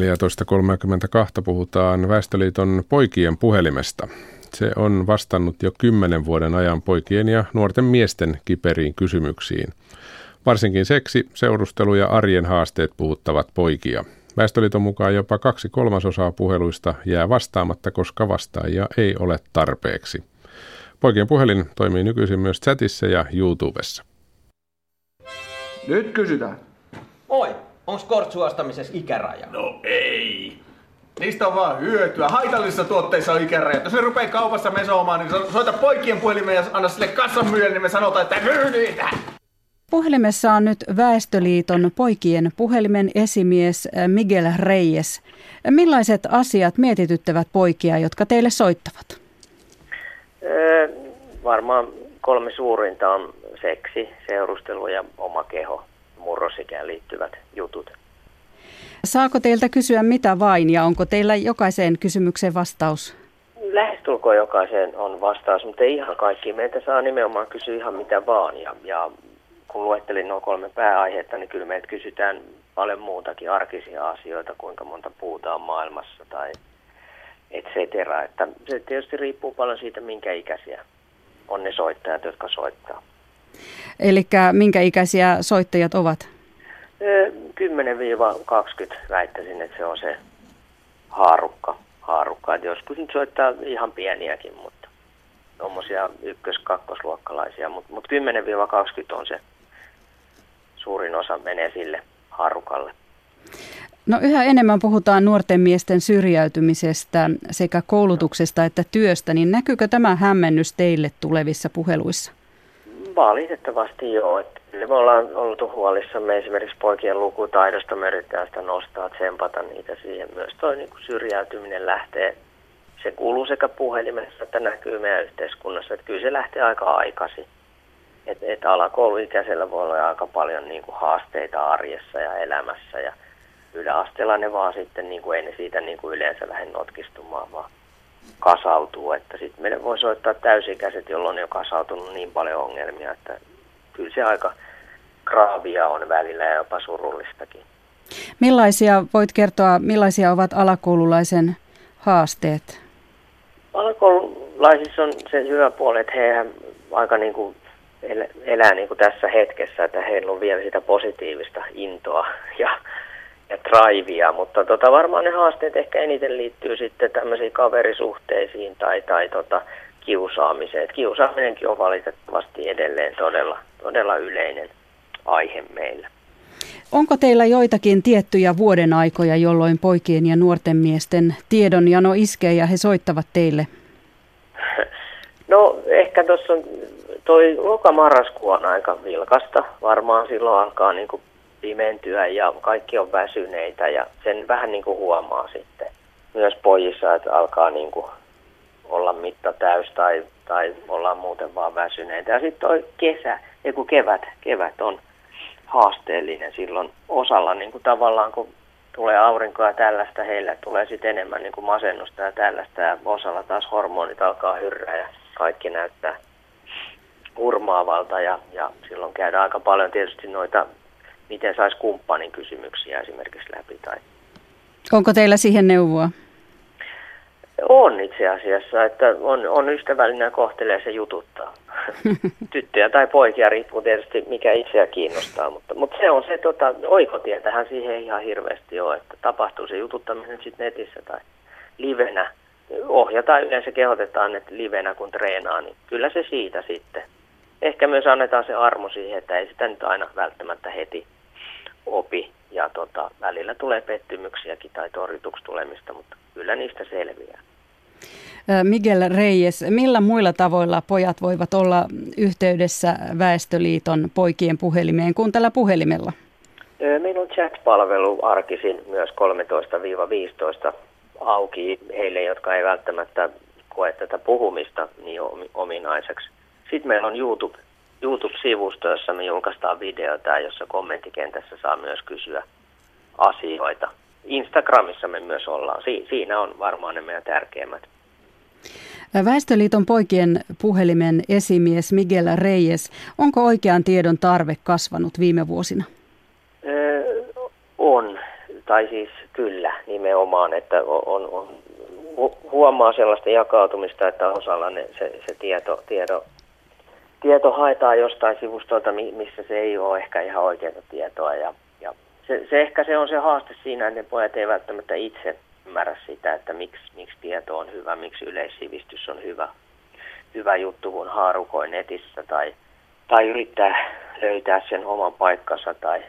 S3: puhutaan Väestöliiton poikien puhelimesta. Se on vastannut jo kymmenen vuoden ajan poikien ja nuorten miesten kiperiin kysymyksiin. Varsinkin seksi, seurustelu ja arjen haasteet puhuttavat poikia. Väestöliiton mukaan jopa kaksi kolmasosaa puheluista jää vastaamatta, koska vastaajia ei ole tarpeeksi. Poikien puhelin toimii nykyisin myös chatissa ja YouTubessa.
S11: Nyt kysytään.
S12: Oi, onko kortsuostamisessa ikäraja?
S11: No ei. Niistä on vaan hyötyä. Haitallisissa tuotteissa on ikäraja. Jos ne rupeaa kaupassa mesoamaan, niin soita poikien puhelimeen ja anna sille kassan myyjä, niin me sanotaan, että myy niitä.
S13: Puhelimessa on nyt Väestöliiton poikien puhelimen esimies eh, Miguel Reyes. Millaiset asiat mietityttävät poikia, jotka teille soittavat?
S14: Öö, varmaan kolme suurinta on seksi, seurustelu ja oma keho, murrosikään liittyvät jutut.
S13: Saako teiltä kysyä mitä vain ja onko teillä jokaiseen kysymykseen vastaus?
S14: Lähestulkoon jokaiseen on vastaus, mutta ei ihan kaikki. Meiltä saa nimenomaan kysyä ihan mitä vaan. Ja, ja kun luettelin nuo kolme pääaihetta, niin kyllä meiltä kysytään paljon muutakin arkisia asioita, kuinka monta puuta on maailmassa tai et cetera. Että se tietysti riippuu paljon siitä, minkä ikäisiä on ne soittajat, jotka soittaa.
S13: Eli minkä ikäisiä soittajat ovat?
S14: 10-20 väittäisin, että se on se haarukka. haarukka. Et joskus nyt soittaa ihan pieniäkin, mutta tuommoisia ykkös-kakkosluokkalaisia, mutta mut 10-20 on se suurin osa menee sille haarukalle.
S13: No yhä enemmän puhutaan nuorten miesten syrjäytymisestä sekä koulutuksesta että työstä, niin näkyykö tämä hämmennys teille tulevissa puheluissa?
S14: Valitettavasti joo. Me ollaan oltu huolissamme esimerkiksi poikien lukutaidosta, me yritetään sitä nostaa, tsempata niitä siihen. Myös toi niin syrjäytyminen lähtee, se kuuluu sekä puhelimessa että näkyy meidän yhteiskunnassa, että kyllä se lähtee aika aikaisin. Että et alakouluikäisellä voi olla aika paljon niin kuin haasteita arjessa ja elämässä ja yläasteella ne vaan sitten niin kuin ei ne siitä niin kuin yleensä lähde notkistumaan, vaan kasautuu. Että sitten meidän voi soittaa täysikäiset, jolloin on jo kasautunut niin paljon ongelmia, että kyllä se aika kraavia on välillä ja jopa surullistakin.
S13: Millaisia, voit kertoa, millaisia ovat alakoululaisen haasteet?
S14: Alakoululaisissa on se hyvä puoli, että he aika niin kuin elää niin kuin tässä hetkessä, että heillä on vielä sitä positiivista intoa ja ja drivea, mutta tota, varmaan ne haasteet ehkä eniten liittyy sitten tämmöisiin kaverisuhteisiin tai, tai tota, kiusaamiseen. Et kiusaaminenkin on valitettavasti edelleen todella, todella yleinen aihe meillä.
S13: Onko teillä joitakin tiettyjä vuoden aikoja, jolloin poikien ja nuorten miesten tiedonjano iskee ja he soittavat teille?
S14: No ehkä tuossa on toi lokamarraskuu on aika vilkasta. Varmaan silloin alkaa niin pimentyä ja kaikki on väsyneitä ja sen vähän niin kuin huomaa sitten myös pojissa, että alkaa niin kuin olla mitta täys tai, tai ollaan muuten vaan väsyneitä. Ja sitten toi kesä, ja kun kevät, kevät on haasteellinen silloin osalla niin kuin tavallaan, kun tulee aurinkoa ja tällaista, heillä tulee sitten enemmän niin kuin masennusta ja tällaista ja osalla taas hormonit alkaa hyrrää ja kaikki näyttää urmaavalta ja, ja silloin käydään aika paljon tietysti noita miten saisi kumppanin kysymyksiä esimerkiksi läpi. Tai...
S13: Onko teillä siihen neuvoa?
S14: On itse asiassa, että on, on ystävällinen kohtelee se jututtaa. Tyttöjä tai poikia riippuu tietysti mikä itseä kiinnostaa, mutta, mutta se on se tota, oikotietähän siihen ihan hirveästi ole, että tapahtuu se jututtaminen sitten netissä tai livenä. Ohjataan yleensä kehotetaan, että livenä kun treenaa, niin kyllä se siitä sitten. Ehkä myös annetaan se armo siihen, että ei sitä nyt aina välttämättä heti opi ja tota, välillä tulee pettymyksiäkin tai torjutuksi tulemista, mutta kyllä niistä selviää.
S13: Miguel Reyes, millä muilla tavoilla pojat voivat olla yhteydessä Väestöliiton poikien puhelimeen kuin tällä puhelimella?
S14: Meillä on chat-palvelu arkisin myös 13-15 auki heille, jotka ei välttämättä koe tätä puhumista niin ominaiseksi. Sitten meillä on YouTube YouTube-sivusto, jossa me julkaistaan videota, jossa kommenttikentässä saa myös kysyä asioita. Instagramissa me myös ollaan. Si- siinä on varmaan ne meidän tärkeimmät.
S13: Väestöliiton poikien puhelimen esimies Miguel Reyes, onko oikean tiedon tarve kasvanut viime vuosina?
S14: Öö, on, tai siis kyllä nimenomaan, että on, on, huomaa sellaista jakautumista, että osalla ne, se, se tieto, tieto tieto haetaan jostain sivustolta, missä se ei ole ehkä ihan oikeaa tietoa. Ja, ja se, se ehkä se on se haaste siinä, että ne pojat eivät välttämättä itse ymmärrä sitä, että miksi, miksi tieto on hyvä, miksi yleissivistys on hyvä, hyvä juttu, kun haarukoi netissä tai, tai yrittää löytää sen oman paikkansa tai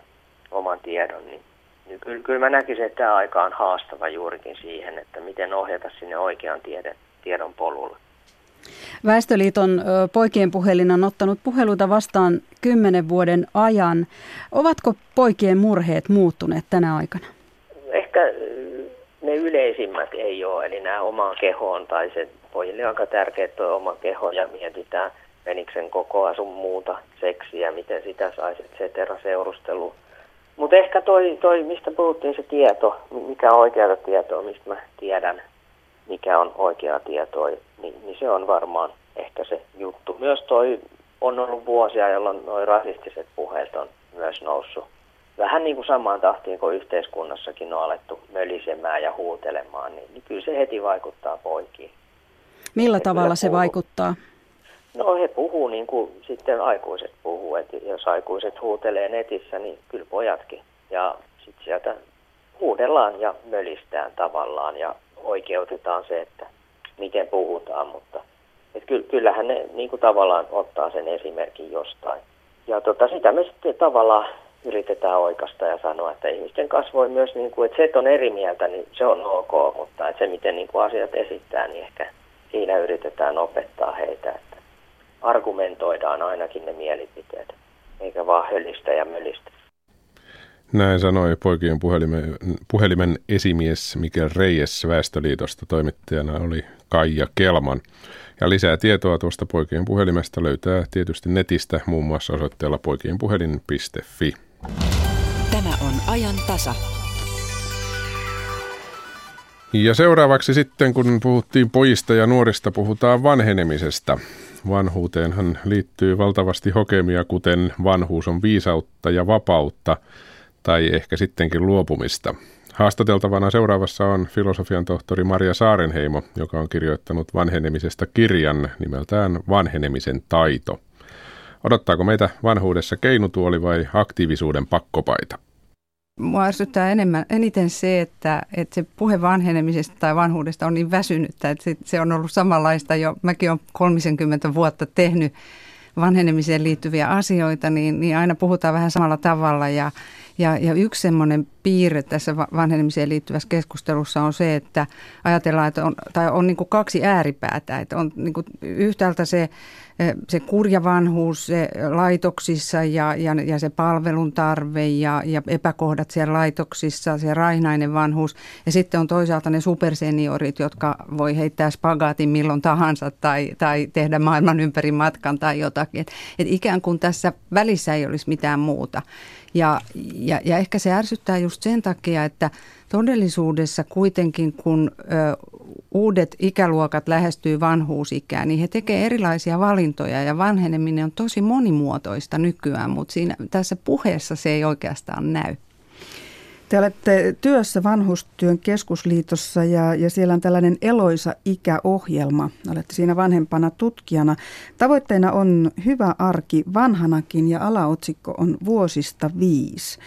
S14: oman tiedon. Niin, niin kyllä, kyllä mä näkisin, että tämä aika on haastava juurikin siihen, että miten ohjata sinne oikean tiedon, tiedon polulle.
S13: Väestöliiton poikien puhelin on ottanut puheluita vastaan kymmenen vuoden ajan. Ovatko poikien murheet muuttuneet tänä aikana?
S14: Ehkä ne yleisimmät ei ole, eli nämä omaan kehoon tai se pojille on aika tärkeä tuo oma keho ja mietitään meniksen kokoa sun muuta seksiä, miten sitä saisi, et cetera, seurustelu. Mutta ehkä toi, toi, mistä puhuttiin se tieto, mikä on oikeaa tietoa, mistä mä tiedän, mikä on oikeaa tietoa, niin, niin se on varmaan ehkä se juttu. Myös toi on ollut vuosia, jolloin nuo rasistiset puheet on myös noussut vähän niin kuin samaan tahtiin kuin yhteiskunnassakin on alettu mölisemään ja huutelemaan, niin, niin kyllä se heti vaikuttaa poikiin.
S13: Millä tavalla se puhuu. vaikuttaa?
S14: No he puhuu niin kuin sitten aikuiset puhuu, että jos aikuiset huutelee netissä, niin kyllä pojatkin. Ja sitten sieltä huudellaan ja mölistään tavallaan ja oikeutetaan se, että miten puhutaan, mutta et kyllähän ne niin kuin tavallaan ottaa sen esimerkin jostain. Ja tota, sitä me sitten tavallaan yritetään oikasta ja sanoa, että ihmisten kasvoi myös, niin kuin, että se, että on eri mieltä, niin se on ok, mutta että se, miten niin kuin asiat esittää, niin ehkä siinä yritetään opettaa heitä, että argumentoidaan ainakin ne mielipiteet, eikä vaan hölistä ja mölistä.
S3: Näin sanoi poikien puhelimen, puhelimen esimies Mikel Reyes Väestöliitosta. Toimittajana oli Kaija Kelman. Ja lisää tietoa tuosta poikien puhelimesta löytää tietysti netistä muun muassa osoitteella poikienpuhelin.fi.
S7: Tämä on ajan tasa.
S3: Ja seuraavaksi sitten, kun puhuttiin pojista ja nuorista, puhutaan vanhenemisesta. Vanhuuteenhan liittyy valtavasti hokemia, kuten vanhuus on viisautta ja vapautta, tai ehkä sittenkin luopumista. Haastateltavana seuraavassa on filosofian tohtori Maria Saarenheimo, joka on kirjoittanut vanhenemisesta kirjan nimeltään Vanhenemisen taito. Odottaako meitä vanhuudessa keinutuoli vai aktiivisuuden pakkopaita?
S15: Mua ärsyttää enemmän, eniten se, että, että se puhe vanhenemisesta tai vanhuudesta on niin väsynyttä, että se, se on ollut samanlaista jo. Mäkin olen 30 vuotta tehnyt vanhenemiseen liittyviä asioita, niin, niin aina puhutaan vähän samalla tavalla ja, ja, ja yksi semmoinen piirre tässä vanhenemiseen liittyvässä keskustelussa on se, että ajatellaan, että on, tai on niin kaksi ääripäätä. Että on niin yhtäältä se, se kurja vanhuus se laitoksissa ja, ja, ja se palvelun tarve ja, ja epäkohdat siellä laitoksissa, se raihnainen vanhuus. Ja sitten on toisaalta ne superseniorit, jotka voi heittää spagaatin milloin tahansa tai, tai tehdä maailman ympäri matkan tai jotakin. Et, et ikään kuin tässä välissä ei olisi mitään muuta. Ja, ja, ja ehkä se ärsyttää just sen takia, että todellisuudessa kuitenkin kun ö, uudet ikäluokat lähestyy vanhuusikään, niin he tekevät erilaisia valintoja ja vanheneminen on tosi monimuotoista nykyään, mutta siinä, tässä puheessa se ei oikeastaan näy.
S16: Te olette työssä vanhustyön keskusliitossa ja, ja siellä on tällainen Eloisa ikäohjelma. Olette siinä vanhempana tutkijana. Tavoitteena on hyvä arki vanhanakin ja alaotsikko on vuosista viisi.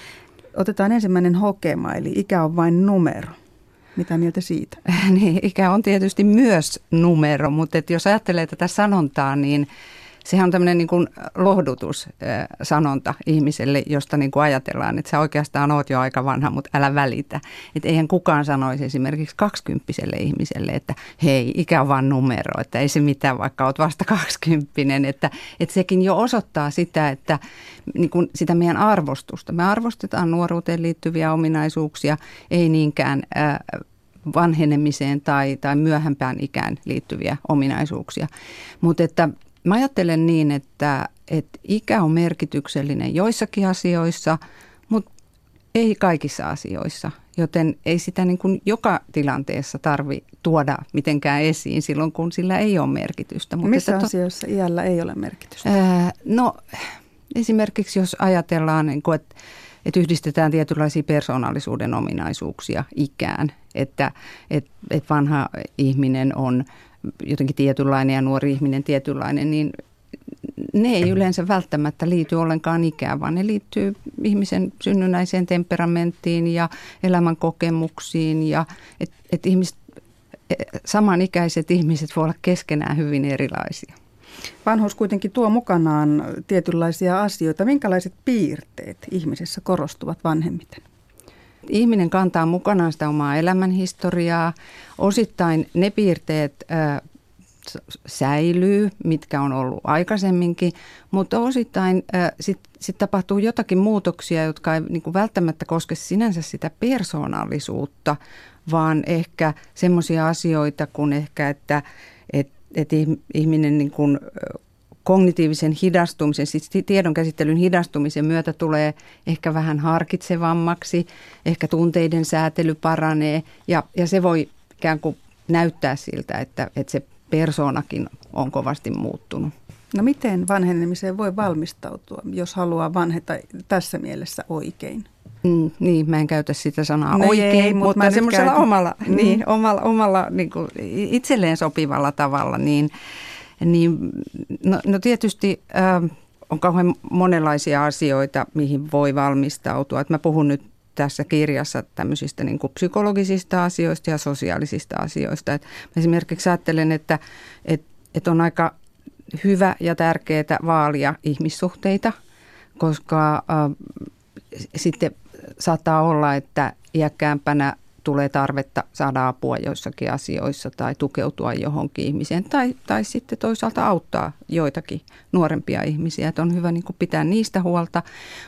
S16: Otetaan ensimmäinen hokema, eli ikä on vain numero. Mitä mieltä siitä?
S15: niin, ikä on tietysti myös numero, mutta jos ajattelee tätä sanontaa, niin – sehän on tämmöinen niin kuin lohdutussanonta ihmiselle, josta niin kuin ajatellaan, että sä oikeastaan oot jo aika vanha, mutta älä välitä. Että eihän kukaan sanoisi esimerkiksi kaksikymppiselle ihmiselle, että hei, ikä on vaan numero, että ei se mitään, vaikka oot vasta kaksikymppinen. Että, että sekin jo osoittaa sitä, että niin kuin sitä meidän arvostusta. Me arvostetaan nuoruuteen liittyviä ominaisuuksia, ei niinkään vanhenemiseen tai, tai myöhempään ikään liittyviä ominaisuuksia. Mutta että Mä ajattelen niin, että, että ikä on merkityksellinen joissakin asioissa, mutta ei kaikissa asioissa. Joten ei sitä niin kuin joka tilanteessa tarvi tuoda mitenkään esiin silloin, kun sillä ei ole merkitystä.
S16: Mutta Missä että, asioissa iällä ei ole merkitystä?
S15: Ää, no esimerkiksi jos ajatellaan, niin kuin, että, että yhdistetään tietynlaisia persoonallisuuden ominaisuuksia ikään, että, että, että vanha ihminen on jotenkin tietynlainen ja nuori ihminen tietynlainen, niin ne ei yleensä välttämättä liity ollenkaan ikään, vaan ne liittyy ihmisen synnynnäiseen temperamenttiin ja elämän kokemuksiin ja että et ihmiset, e, samanikäiset ihmiset voi olla keskenään hyvin erilaisia.
S16: Vanhuus kuitenkin tuo mukanaan tietynlaisia asioita. Minkälaiset piirteet ihmisessä korostuvat vanhemmiten?
S15: Ihminen kantaa mukanaan sitä omaa elämänhistoriaa. Osittain ne piirteet säilyy, mitkä on ollut aikaisemminkin, mutta osittain sitten sit tapahtuu jotakin muutoksia, jotka ei niin välttämättä koske sinänsä sitä persoonallisuutta, vaan ehkä semmoisia asioita kuin ehkä, että et, et ihminen niin kuin kognitiivisen hidastumisen, siis tiedon käsittelyn hidastumisen myötä tulee ehkä vähän harkitsevammaksi, ehkä tunteiden säätely paranee ja, ja se voi ikään kuin näyttää siltä, että, että se persoonakin on kovasti muuttunut.
S16: No miten vanhenemiseen voi valmistautua, jos haluaa vanheta tässä mielessä oikein?
S15: Mm, niin, mä en käytä sitä sanaa no oikein, ei, mutta, mutta semmoisella omalla, mm. niin, omalla, omalla niin kuin itselleen sopivalla tavalla, niin, niin no, no tietysti äh, on kauhean monenlaisia asioita, mihin voi valmistautua. Et mä puhun nyt tässä kirjassa tämmöisistä niin kuin psykologisista asioista ja sosiaalisista asioista. Et esimerkiksi ajattelen, että, että, että on aika hyvä ja tärkeää vaalia ihmissuhteita, koska äh, sitten saattaa olla, että iäkkäämpänä tulee tarvetta saada apua joissakin asioissa tai tukeutua johonkin ihmiseen tai, tai sitten toisaalta auttaa joitakin nuorempia ihmisiä. Että on hyvä niin kuin pitää niistä huolta,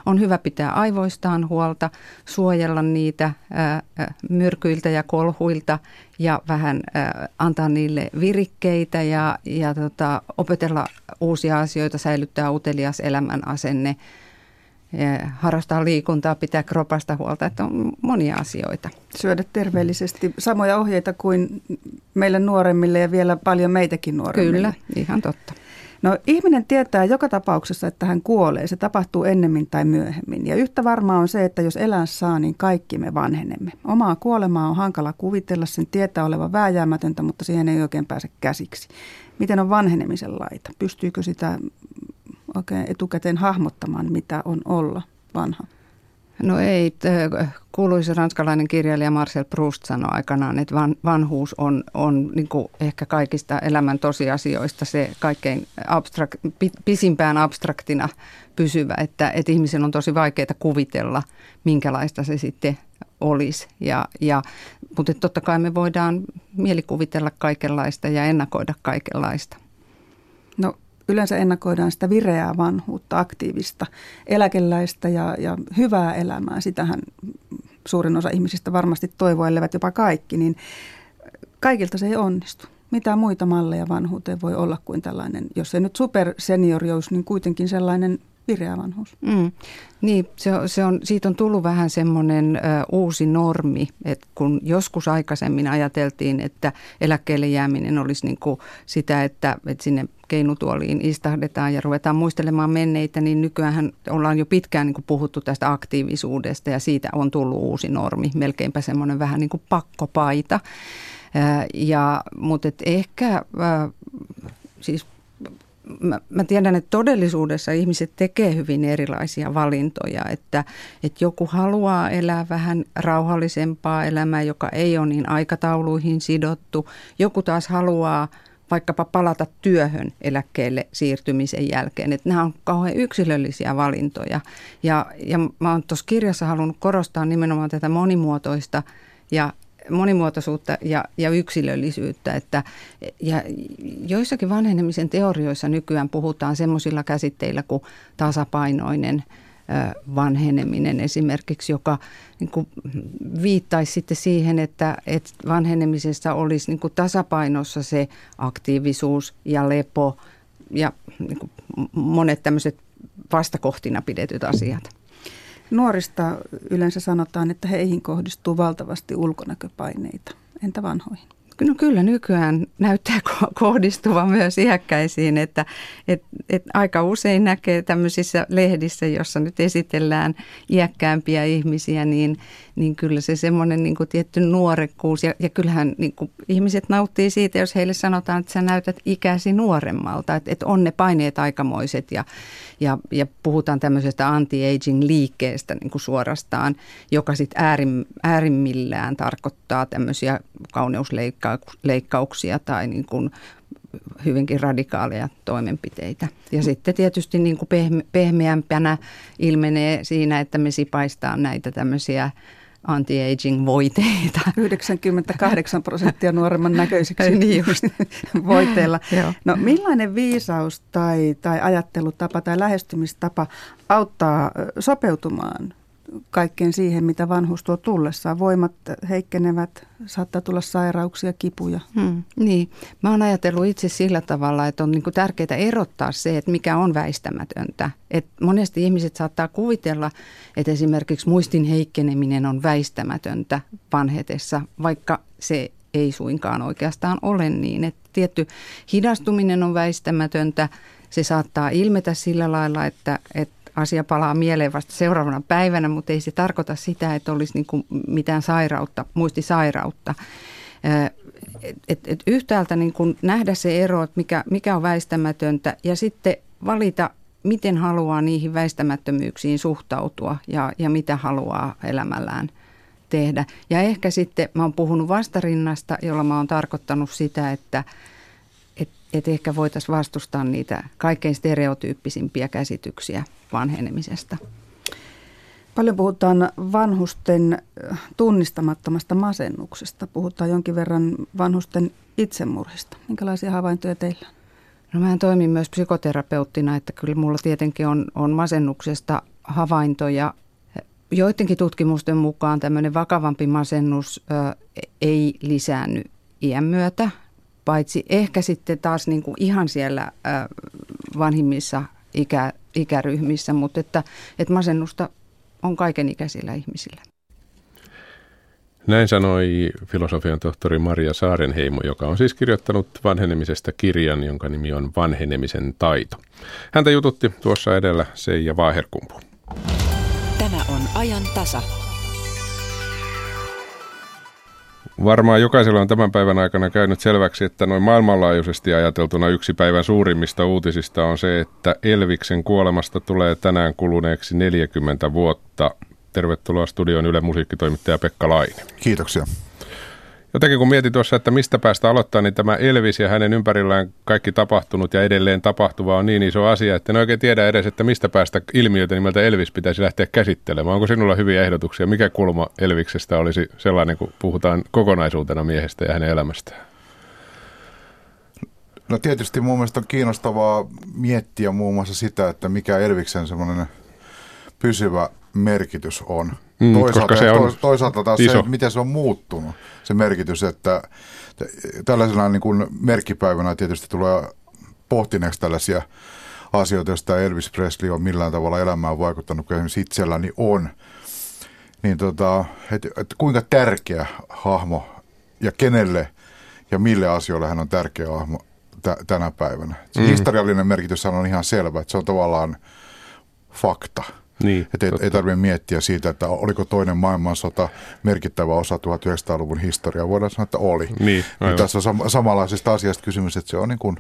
S15: on hyvä pitää aivoistaan huolta, suojella niitä ää, myrkyiltä ja kolhuilta ja vähän ää, antaa niille virikkeitä ja, ja tota, opetella uusia asioita, säilyttää utelias elämän asenne – harrastaa liikuntaa, pitää kropasta huolta, että on monia asioita.
S16: Syödä terveellisesti, samoja ohjeita kuin meille nuoremmille ja vielä paljon meitäkin nuoremmille.
S15: Kyllä, ihan totta.
S16: No ihminen tietää joka tapauksessa, että hän kuolee. Se tapahtuu ennemmin tai myöhemmin. Ja yhtä varmaa on se, että jos elää saa, niin kaikki me vanhenemme. Omaa kuolemaa on hankala kuvitella, sen tietää olevan vääjäämätöntä, mutta siihen ei oikein pääse käsiksi. Miten on vanhenemisen laita? Pystyykö sitä oikein etukäteen hahmottamaan, mitä on olla vanha?
S15: No ei. Kuuluisa ranskalainen kirjailija Marcel Proust sanoi aikanaan, että van, vanhuus on, on niin ehkä kaikista elämän tosiasioista se kaikkein abstrak, pisimpään abstraktina pysyvä, että, että ihmisen on tosi vaikeaa kuvitella, minkälaista se sitten olisi. Ja, ja, mutta totta kai me voidaan mielikuvitella kaikenlaista ja ennakoida kaikenlaista.
S16: Yleensä ennakoidaan sitä vireää vanhuutta, aktiivista, eläkeläistä ja, ja hyvää elämää. Sitähän suurin osa ihmisistä varmasti toivoo, jopa kaikki, niin kaikilta se ei onnistu. Mitä muita malleja vanhuuteen voi olla kuin tällainen, jos ei nyt superseniorius, niin kuitenkin sellainen vireä vanhuus. Mm.
S15: Niin, se on, se on, siitä on tullut vähän semmoinen uusi normi, että kun joskus aikaisemmin ajateltiin, että eläkkeelle jääminen olisi niin kuin sitä, että, että sinne keinutuoliin istahdetaan ja ruvetaan muistelemaan menneitä, niin nykyään ollaan jo pitkään niin kuin puhuttu tästä aktiivisuudesta ja siitä on tullut uusi normi, melkeinpä semmoinen vähän niin kuin pakkopaita. Ja, mutta et ehkä siis mä, mä tiedän, että todellisuudessa ihmiset tekee hyvin erilaisia valintoja, että, että joku haluaa elää vähän rauhallisempaa elämää, joka ei ole niin aikatauluihin sidottu. Joku taas haluaa vaikkapa palata työhön eläkkeelle siirtymisen jälkeen. Että nämä on kauhean yksilöllisiä valintoja. Ja, ja mä oon tuossa kirjassa halunnut korostaa nimenomaan tätä monimuotoista ja monimuotoisuutta ja, ja yksilöllisyyttä. Että, ja joissakin vanhenemisen teorioissa nykyään puhutaan semmoisilla käsitteillä kuin tasapainoinen vanheneminen esimerkiksi, joka niin kuin viittaisi sitten siihen, että, että vanhenemisessa olisi niin kuin tasapainossa se aktiivisuus ja lepo ja niin kuin monet tämmöiset vastakohtina pidetyt asiat.
S16: Nuorista yleensä sanotaan, että heihin kohdistuu valtavasti ulkonäköpaineita. Entä vanhoihin?
S15: No kyllä nykyään näyttää kohdistuva myös iäkkäisiin, että et, et aika usein näkee tämmöisissä lehdissä, jossa nyt esitellään iäkkäämpiä ihmisiä, niin, niin kyllä se semmoinen niin kuin tietty nuorekkuus ja, ja kyllähän niin kuin ihmiset nauttii siitä, jos heille sanotaan, että sä näytät ikäsi nuoremmalta, että, että on ne paineet aikamoiset ja, ja, ja puhutaan tämmöisestä anti-aging-liikkeestä niin kuin suorastaan, joka sitten äärim, äärimmillään tarkoittaa tämmöisiä kauneusleikkauksia tai niin kuin hyvinkin radikaaleja toimenpiteitä. Ja mm. sitten tietysti niin kuin pehme, pehmeämpänä ilmenee siinä, että me sipaistaan näitä tämmöisiä anti-aging-voiteita.
S16: 98 prosenttia nuoremman näköisiksi niin just. voiteilla. no millainen viisaus tai, tai ajattelutapa tai lähestymistapa auttaa sopeutumaan kaikkeen siihen, mitä vanhuus tuo tullessaan. Voimat heikkenevät, saattaa tulla sairauksia, kipuja.
S15: Hmm, niin, mä oon ajatellut itse sillä tavalla, että on niin kuin tärkeää erottaa se, että mikä on väistämätöntä. Et monesti ihmiset saattaa kuvitella, että esimerkiksi muistin heikkeneminen on väistämätöntä vanhetessa, vaikka se ei suinkaan oikeastaan ole niin. Että tietty hidastuminen on väistämätöntä, se saattaa ilmetä sillä lailla, että, että asia palaa mieleen vasta seuraavana päivänä, mutta ei se tarkoita sitä, että olisi niin kuin mitään sairautta, muistisairautta. Et, et yhtäältä niin kuin nähdä se ero, että mikä, mikä on väistämätöntä ja sitten valita, miten haluaa niihin väistämättömyyksiin suhtautua ja, ja mitä haluaa elämällään tehdä. Ja ehkä sitten mä oon puhunut vastarinnasta, jolla mä oon tarkoittanut sitä, että että ehkä voitaisiin vastustaa niitä kaikkein stereotyyppisimpiä käsityksiä vanhenemisesta.
S16: Paljon puhutaan vanhusten tunnistamattomasta masennuksesta. Puhutaan jonkin verran vanhusten itsemurhista. Minkälaisia havaintoja teillä on?
S15: No mä toimin myös psykoterapeuttina, että kyllä mulla tietenkin on, on masennuksesta havaintoja. Joidenkin tutkimusten mukaan tämmöinen vakavampi masennus ö, ei lisäänny iän myötä, paitsi ehkä sitten taas niin kuin ihan siellä vanhimmissa ikä, ikäryhmissä, mutta että, että masennusta on kaikenikäisillä ihmisillä.
S3: Näin sanoi filosofian tohtori Maria Saarenheimo, joka on siis kirjoittanut vanhenemisesta kirjan, jonka nimi on Vanhenemisen taito. Häntä jututti tuossa edellä Seija Vaaherkumpu.
S2: Tämä on ajan tasa.
S3: Varmaan jokaisella on tämän päivän aikana käynyt selväksi, että noin maailmanlaajuisesti ajateltuna yksi päivän suurimmista uutisista on se, että Elviksen kuolemasta tulee tänään kuluneeksi 40 vuotta. Tervetuloa studioon Yle musiikkitoimittaja Pekka Laine.
S17: Kiitoksia.
S3: Jotenkin kun mietin tuossa, että mistä päästä aloittaa, niin tämä Elvis ja hänen ympärillään kaikki tapahtunut ja edelleen tapahtuva on niin iso asia, että en oikein tiedä edes, että mistä päästä ilmiötä nimeltä Elvis pitäisi lähteä käsittelemään. Onko sinulla hyviä ehdotuksia? Mikä kulma Elviksestä olisi sellainen, kun puhutaan kokonaisuutena miehestä ja hänen elämästään?
S17: No tietysti mun mielestä on kiinnostavaa miettiä muun muassa sitä, että mikä Elviksen semmoinen pysyvä merkitys on.
S3: Mm, toisaalta, se on
S17: toisaalta taas iso. se, miten se on muuttunut, se merkitys, että tällaisena niin kuin merkkipäivänä tietysti tulee pohtineeksi tällaisia asioita, joista Elvis Presley on millään tavalla elämään vaikuttanut, kuin esimerkiksi itselläni on. Niin tota, että et kuinka tärkeä hahmo ja kenelle ja mille asioille hän on tärkeä hahmo t- tänä päivänä. mm. historiallinen merkitys on ihan selvä, että se on tavallaan fakta –
S3: niin,
S17: että ei, ei tarvitse miettiä siitä, että oliko toinen maailmansota merkittävä osa 1900-luvun historiaa. Voidaan sanoa, että oli.
S3: Niin,
S17: niin tässä on sam- samanlaisesta asiasta kysymys, että se on niin kuin,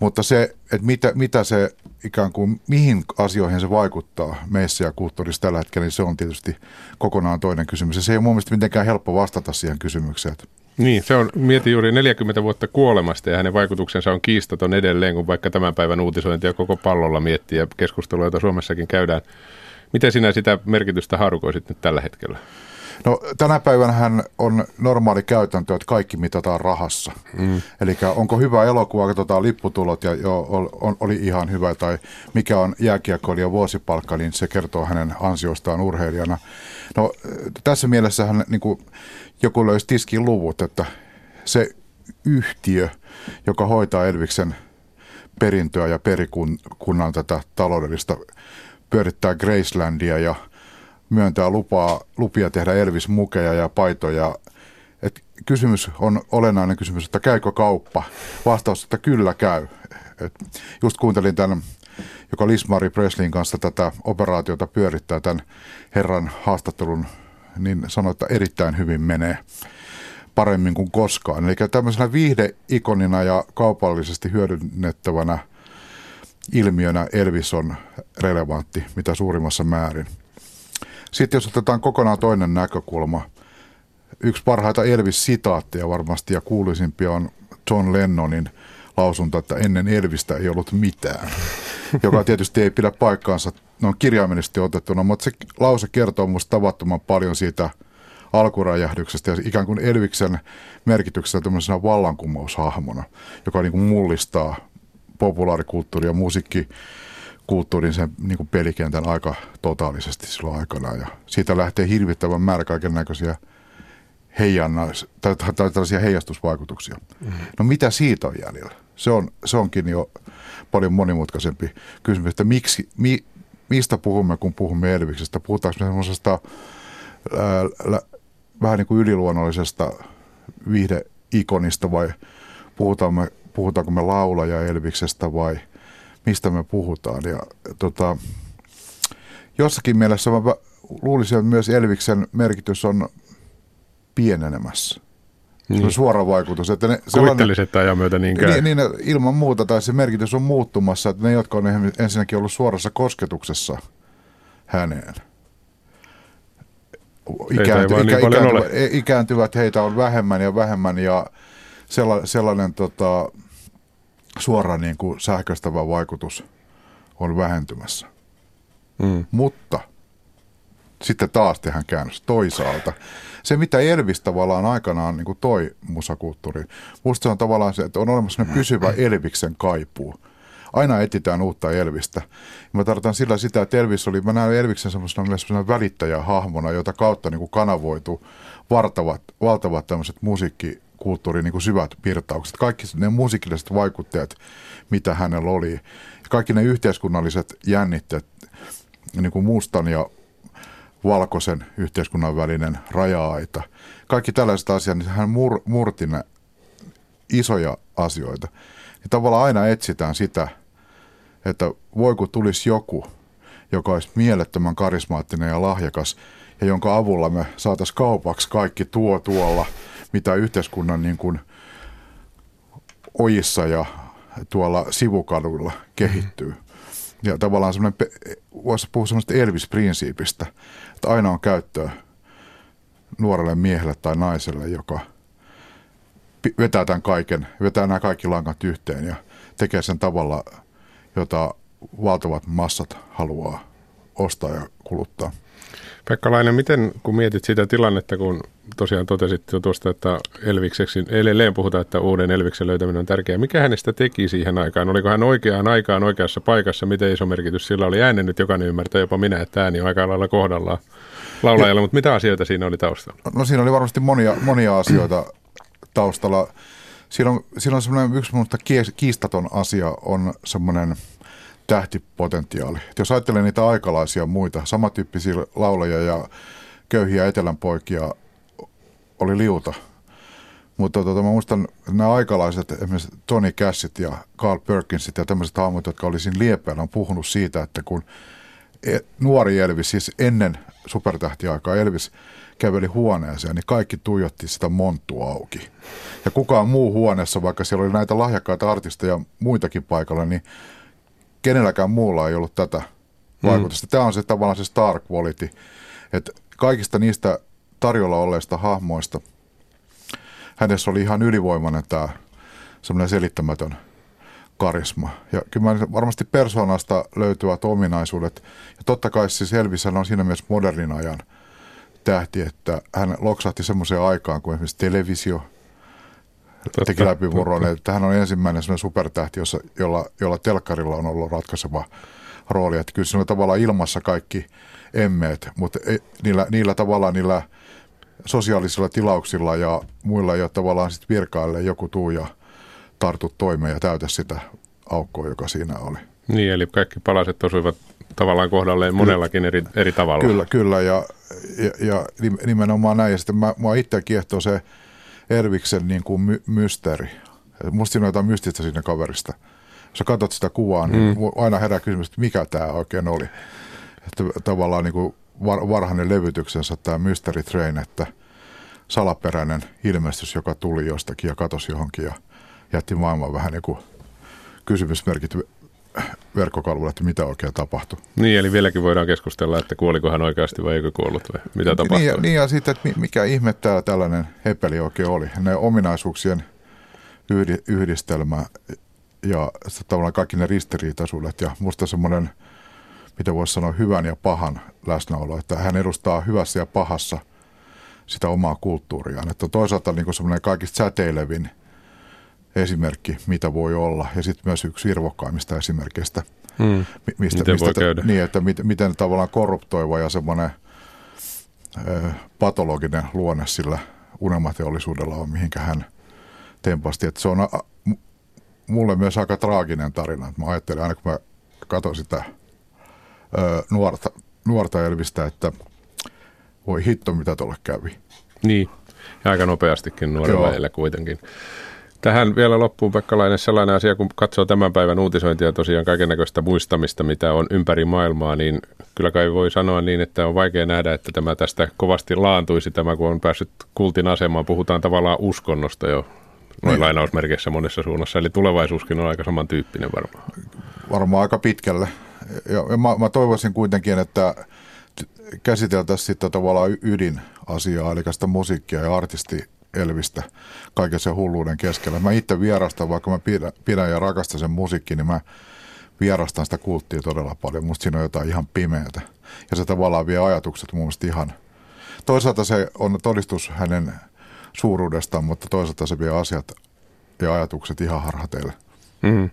S17: mutta se, että mitä, mitä se ikään kuin, mihin asioihin se vaikuttaa meissä ja kulttuurissa tällä hetkellä, niin se on tietysti kokonaan toinen kysymys. Ja se ei ole mun mielestä mitenkään helppo vastata siihen kysymykseen.
S3: Niin, se on, mietin juuri 40 vuotta kuolemasta ja hänen vaikutuksensa on kiistaton edelleen, kun vaikka tämän päivän uutisointia koko pallolla miettii ja keskustelua, jota Suomessakin käydään. Miten sinä sitä merkitystä haarukoisit nyt tällä hetkellä?
S17: No tänä päivänä on normaali käytäntö, että kaikki mitataan rahassa. Mm. Eli onko hyvä elokuva, katsotaan lipputulot ja jo, on, oli ihan hyvä, tai mikä on jääkiekkoilijan vuosipalkka, niin se kertoo hänen ansiostaan urheilijana. No tässä mielessä hän niin kuin, joku löysi tiskin luvut, että se yhtiö, joka hoitaa Elviksen perintöä ja perikunnan tätä taloudellista, pyörittää Gracelandia ja myöntää lupaa, lupia tehdä Elvis-mukeja ja paitoja. Et kysymys on olennainen kysymys, että käykö kauppa? Vastaus, että kyllä käy. Et just kuuntelin tämän, joka Lismari Presleyn kanssa tätä operaatiota pyörittää tämän herran haastattelun niin sanoi, että erittäin hyvin menee paremmin kuin koskaan. Eli tämmöisenä viihdeikonina ja kaupallisesti hyödynnettävänä ilmiönä Elvis on relevantti mitä suurimmassa määrin. Sitten jos otetaan kokonaan toinen näkökulma, yksi parhaita Elvis-sitaatteja varmasti ja kuuluisimpia on John Lennonin lausunto, että ennen Elvistä ei ollut mitään, joka tietysti ei pidä paikkaansa no, kirjaimellisesti otettuna, mutta se lause kertoo minusta tavattoman paljon siitä alkuräjähdyksestä ja ikään kuin Elviksen merkityksestä tämmöisenä vallankumoushahmona, joka niin kuin mullistaa populaarikulttuuri ja musiikki kulttuurin sen niin kuin pelikentän aika totaalisesti silloin aikana. Ja siitä lähtee hirvittävän määrä kaiken näköisiä heijannais, tai, tai, tai tällaisia heijastusvaikutuksia. Mm-hmm. No mitä siitä on jäljellä? Se, on, se onkin jo paljon monimutkaisempi kysymys, että miksi, mi, mistä puhumme, kun puhumme Elviksestä? Puhutaanko me semmoisesta vähän niin kuin yliluonnollisesta viihdeikonista vai puhutaanko me, puhutaanko me laulaja Elviksestä vai mistä me puhutaan? Ja, tota, jossakin mielessä mä luulisin, että myös Elviksen merkitys on pienenemässä. Niin. Se on suora vaikutus. Että ne,
S3: Kuvittelisit ajan myötä niin käy.
S17: Niin, niin, ilman muuta, tai se merkitys on muuttumassa, että ne, jotka on ensinnäkin ollut suorassa kosketuksessa häneen, ikäänty, ikä, niin ikääntyvät, e- ikääntyvät, heitä on vähemmän ja vähemmän, ja sellainen, sellainen tota, suora niin kuin sähköistävä vaikutus on vähentymässä. Mm. Mutta sitten taas tehdään käännös toisaalta se, mitä Elvis tavallaan aikanaan niin kuin toi musakulttuuri, musta se on tavallaan se, että on olemassa pysyvä Elviksen kaipuu. Aina etsitään uutta Elvistä. Mä tarkoitan sillä sitä, että Elvis oli, mä näen Elviksen semmoisena myös välittäjähahmona, jota kautta niin kuin kanavoitu vartavat, valtavat tämmöiset musiikkikulttuurin niin kuin syvät virtaukset. Kaikki ne musiikilliset vaikutteet, mitä hänellä oli. Kaikki ne yhteiskunnalliset jännitteet, niin kuin mustan ja valkoisen yhteiskunnan välinen raja-aita. Kaikki tällaiset asiat, niin hän mur, murti isoja asioita. Niin tavallaan aina etsitään sitä, että voi kun tulisi joku, joka olisi mielettömän karismaattinen ja lahjakas, ja jonka avulla me saataisiin kaupaksi kaikki tuo tuolla, mitä yhteiskunnan niin kuin ojissa ja tuolla sivukaduilla kehittyy. Ja tavallaan semmoinen, voisi puhua semmoista Elvis-prinsiipistä, että aina on käyttöä nuorelle miehelle tai naiselle, joka vetää tämän kaiken, vetää nämä kaikki langat yhteen ja tekee sen tavalla, jota valtavat massat haluaa ostaa ja kuluttaa.
S3: Pekka Lainen, miten kun mietit sitä tilannetta, kun tosiaan totesit jo tuosta, että Elvikseksi, edelleen puhutaan, että uuden Elviksen löytäminen on tärkeää. Mikä hänestä teki siihen aikaan? Oliko hän oikeaan aikaan oikeassa paikassa? Miten iso merkitys sillä oli? Äänen nyt jokainen ymmärtää, jopa minä, että ääni on aika lailla kohdallaan laulajalla, mutta mitä asioita siinä oli taustalla?
S17: No siinä oli varmasti monia, monia asioita taustalla. Siinä on, siinä on semmoinen yksi minusta kiistaton asia on semmoinen – tähtipotentiaali. Et jos ajattelee niitä aikalaisia muita, samantyyppisiä laulajia ja köyhiä etelän poikia oli liuta. Mutta tota, mä muistan nämä aikalaiset, esimerkiksi Tony Cassit ja Carl Perkinsit ja tämmöiset hahmot, jotka oli siinä liepeillä, on puhunut siitä, että kun e, nuori Elvis, siis ennen supertähtiaikaa Elvis käveli huoneeseen, niin kaikki tuijotti sitä monttua auki. Ja kukaan muu huoneessa, vaikka siellä oli näitä lahjakkaita artisteja muitakin paikalla, niin kenelläkään muulla ei ollut tätä vaikutusta. Mm. Tämä on se tavallaan se star quality, että kaikista niistä tarjolla olleista hahmoista hänessä oli ihan ylivoimainen tämä semmoinen selittämätön karisma. Ja kyllä varmasti persoonasta löytyvät ominaisuudet. Ja totta kai siis Elvis on siinä mielessä modernin ajan tähti, että hän loksahti semmoiseen aikaan kuin esimerkiksi televisio – totta, teki läpivuoron, että hän on ensimmäinen sellainen supertähti, jossa, jolla, jolla telkkarilla on ollut ratkaiseva rooli. Että kyllä se on tavallaan ilmassa kaikki emmeet, mutta ei, niillä, niillä tavallaan niillä sosiaalisilla tilauksilla ja muilla ole tavallaan sitten virkaille joku tuu ja tartu toimeen ja täytä sitä aukkoa, joka siinä oli.
S3: Niin, eli kaikki palaset osuivat tavallaan kohdalleen monellakin eri, eri tavalla.
S17: Kyllä, kyllä ja, ja, ja nimenomaan näin. Ja sitten mä, mua itse kiehtoo se, Erviksen niin kuin my- mysteeri. Musta siinä on jotain mystistä siinä kaverista. Jos sä katsot sitä kuvaa, niin mm. aina herää kysymys, että mikä tämä oikein oli. Että tavallaan niin kuin var- varhainen levytyksensä tämä Mystery Train, että salaperäinen ilmestys, joka tuli jostakin ja katosi johonkin ja jätti maailman vähän niin kuin kysymysmerkit verkkokalvolle, että mitä oikein tapahtui.
S3: Niin, eli vieläkin voidaan keskustella, että kuoliko hän oikeasti vai eikö kuollut vai mitä tapahtui.
S17: Niin, ja, niin ja sitten, että mikä ihme täällä tällainen hepeli oikein oli. Ne ominaisuuksien yhdistelmä ja tavallaan kaikki ne ristiriitaisuudet ja musta semmoinen, mitä voisi sanoa, hyvän ja pahan läsnäolo, että hän edustaa hyvässä ja pahassa sitä omaa kulttuuriaan. Että toisaalta niin semmoinen kaikista säteilevin esimerkki, mitä voi olla, ja sitten myös yksi irvokkaimmista esimerkkeistä,
S3: hmm. mistä, miten, mistä, käydä?
S17: Niin, että miten, miten tavallaan korruptoiva ja semmoinen ö, patologinen luonne sillä unelmateollisuudella on, mihinkä hän tempasti. Että se on a, mulle myös aika traaginen tarina. Mä ajattelin aina, kun mä katsoin sitä ö, nuorta, nuorta Elvistä, että voi hitto, mitä tuolle kävi.
S3: Niin, ja aika nopeastikin nuorella kuitenkin. Tähän vielä loppuun Pekkalainen sellainen asia, kun katsoo tämän päivän uutisointia tosiaan kaiken näköistä muistamista, mitä on ympäri maailmaa, niin kyllä kai voi sanoa niin, että on vaikea nähdä, että tämä tästä kovasti laantuisi tämä, kun on päässyt kultin asemaan. Puhutaan tavallaan uskonnosta jo noin niin. lainausmerkeissä monessa suunnassa, eli tulevaisuuskin on aika samantyyppinen varmaan.
S17: Varmaan aika pitkälle. Ja mä, mä toivoisin kuitenkin, että käsiteltäisiin sitten tavallaan ydinasiaa, eli sitä musiikkia ja artisti Elvistä kaiken sen hulluuden keskellä. Mä itse vierastan, vaikka mä pidän, pidän ja rakastan sen musiikki, niin mä vierastan sitä kulttia todella paljon. Musta siinä on jotain ihan pimeätä. Ja se tavallaan vie ajatukset mun mielestä ihan... Toisaalta se on todistus hänen suuruudestaan, mutta toisaalta se vie asiat ja ajatukset ihan harhateille.
S3: Mm.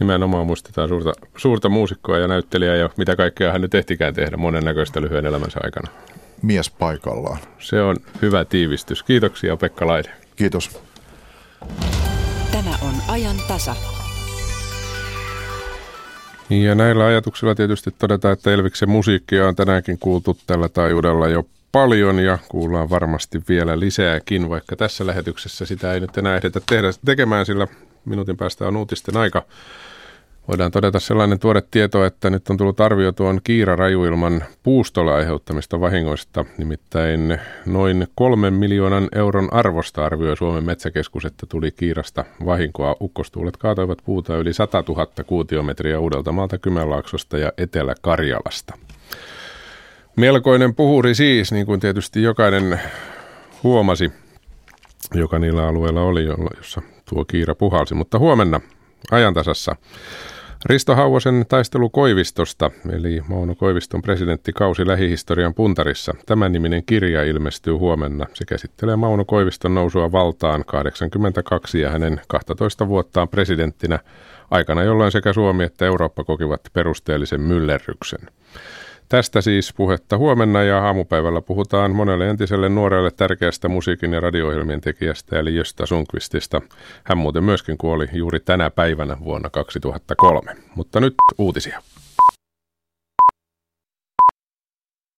S3: Nimenomaan muistetaan suurta, suurta muusikkoa ja näyttelijää ja mitä kaikkea hän nyt ehtikään tehdä monennäköistä lyhyen elämänsä aikana.
S17: Mies paikallaan.
S3: Se on hyvä tiivistys. Kiitoksia Pekka Laide.
S17: Kiitos.
S2: Tämä on ajan tasa.
S3: Ja näillä ajatuksilla tietysti todetaan, että Elviksen musiikkia on tänäänkin kuultu tällä taajuudella jo paljon ja kuullaan varmasti vielä lisääkin, vaikka tässä lähetyksessä sitä ei nyt enää ehditä tehdä tekemään, sillä minuutin päästä on uutisten aika. Voidaan todeta sellainen tuore tieto, että nyt on tullut arvio tuon kiirarajuilman puustolla aiheuttamista vahingoista. Nimittäin noin kolmen miljoonan euron arvosta arvioi Suomen metsäkeskus, että tuli kiirasta vahinkoa. Ukkostuulet kaatoivat puuta yli 100 000 kuutiometriä Uudeltamaalta, Kymenlaaksosta ja Etelä-Karjalasta. Melkoinen puhuri siis, niin kuin tietysti jokainen huomasi, joka niillä alueilla oli, jossa tuo kiira puhalsi. Mutta huomenna ajantasassa Risto Hauvosen taistelu Koivistosta, eli Mauno Koiviston presidenttikausi lähihistorian puntarissa. Tämän niminen kirja ilmestyy huomenna. Se käsittelee Mauno Koiviston nousua valtaan 82 ja hänen 12 vuottaan presidenttinä aikana, jolloin sekä Suomi että Eurooppa kokivat perusteellisen myllerryksen. Tästä siis puhetta huomenna ja aamupäivällä puhutaan monelle entiselle nuorelle tärkeästä musiikin ja radio tekijästä eli Jösta Sunkvistista. Hän muuten myöskin kuoli juuri tänä päivänä vuonna 2003. Mutta nyt uutisia.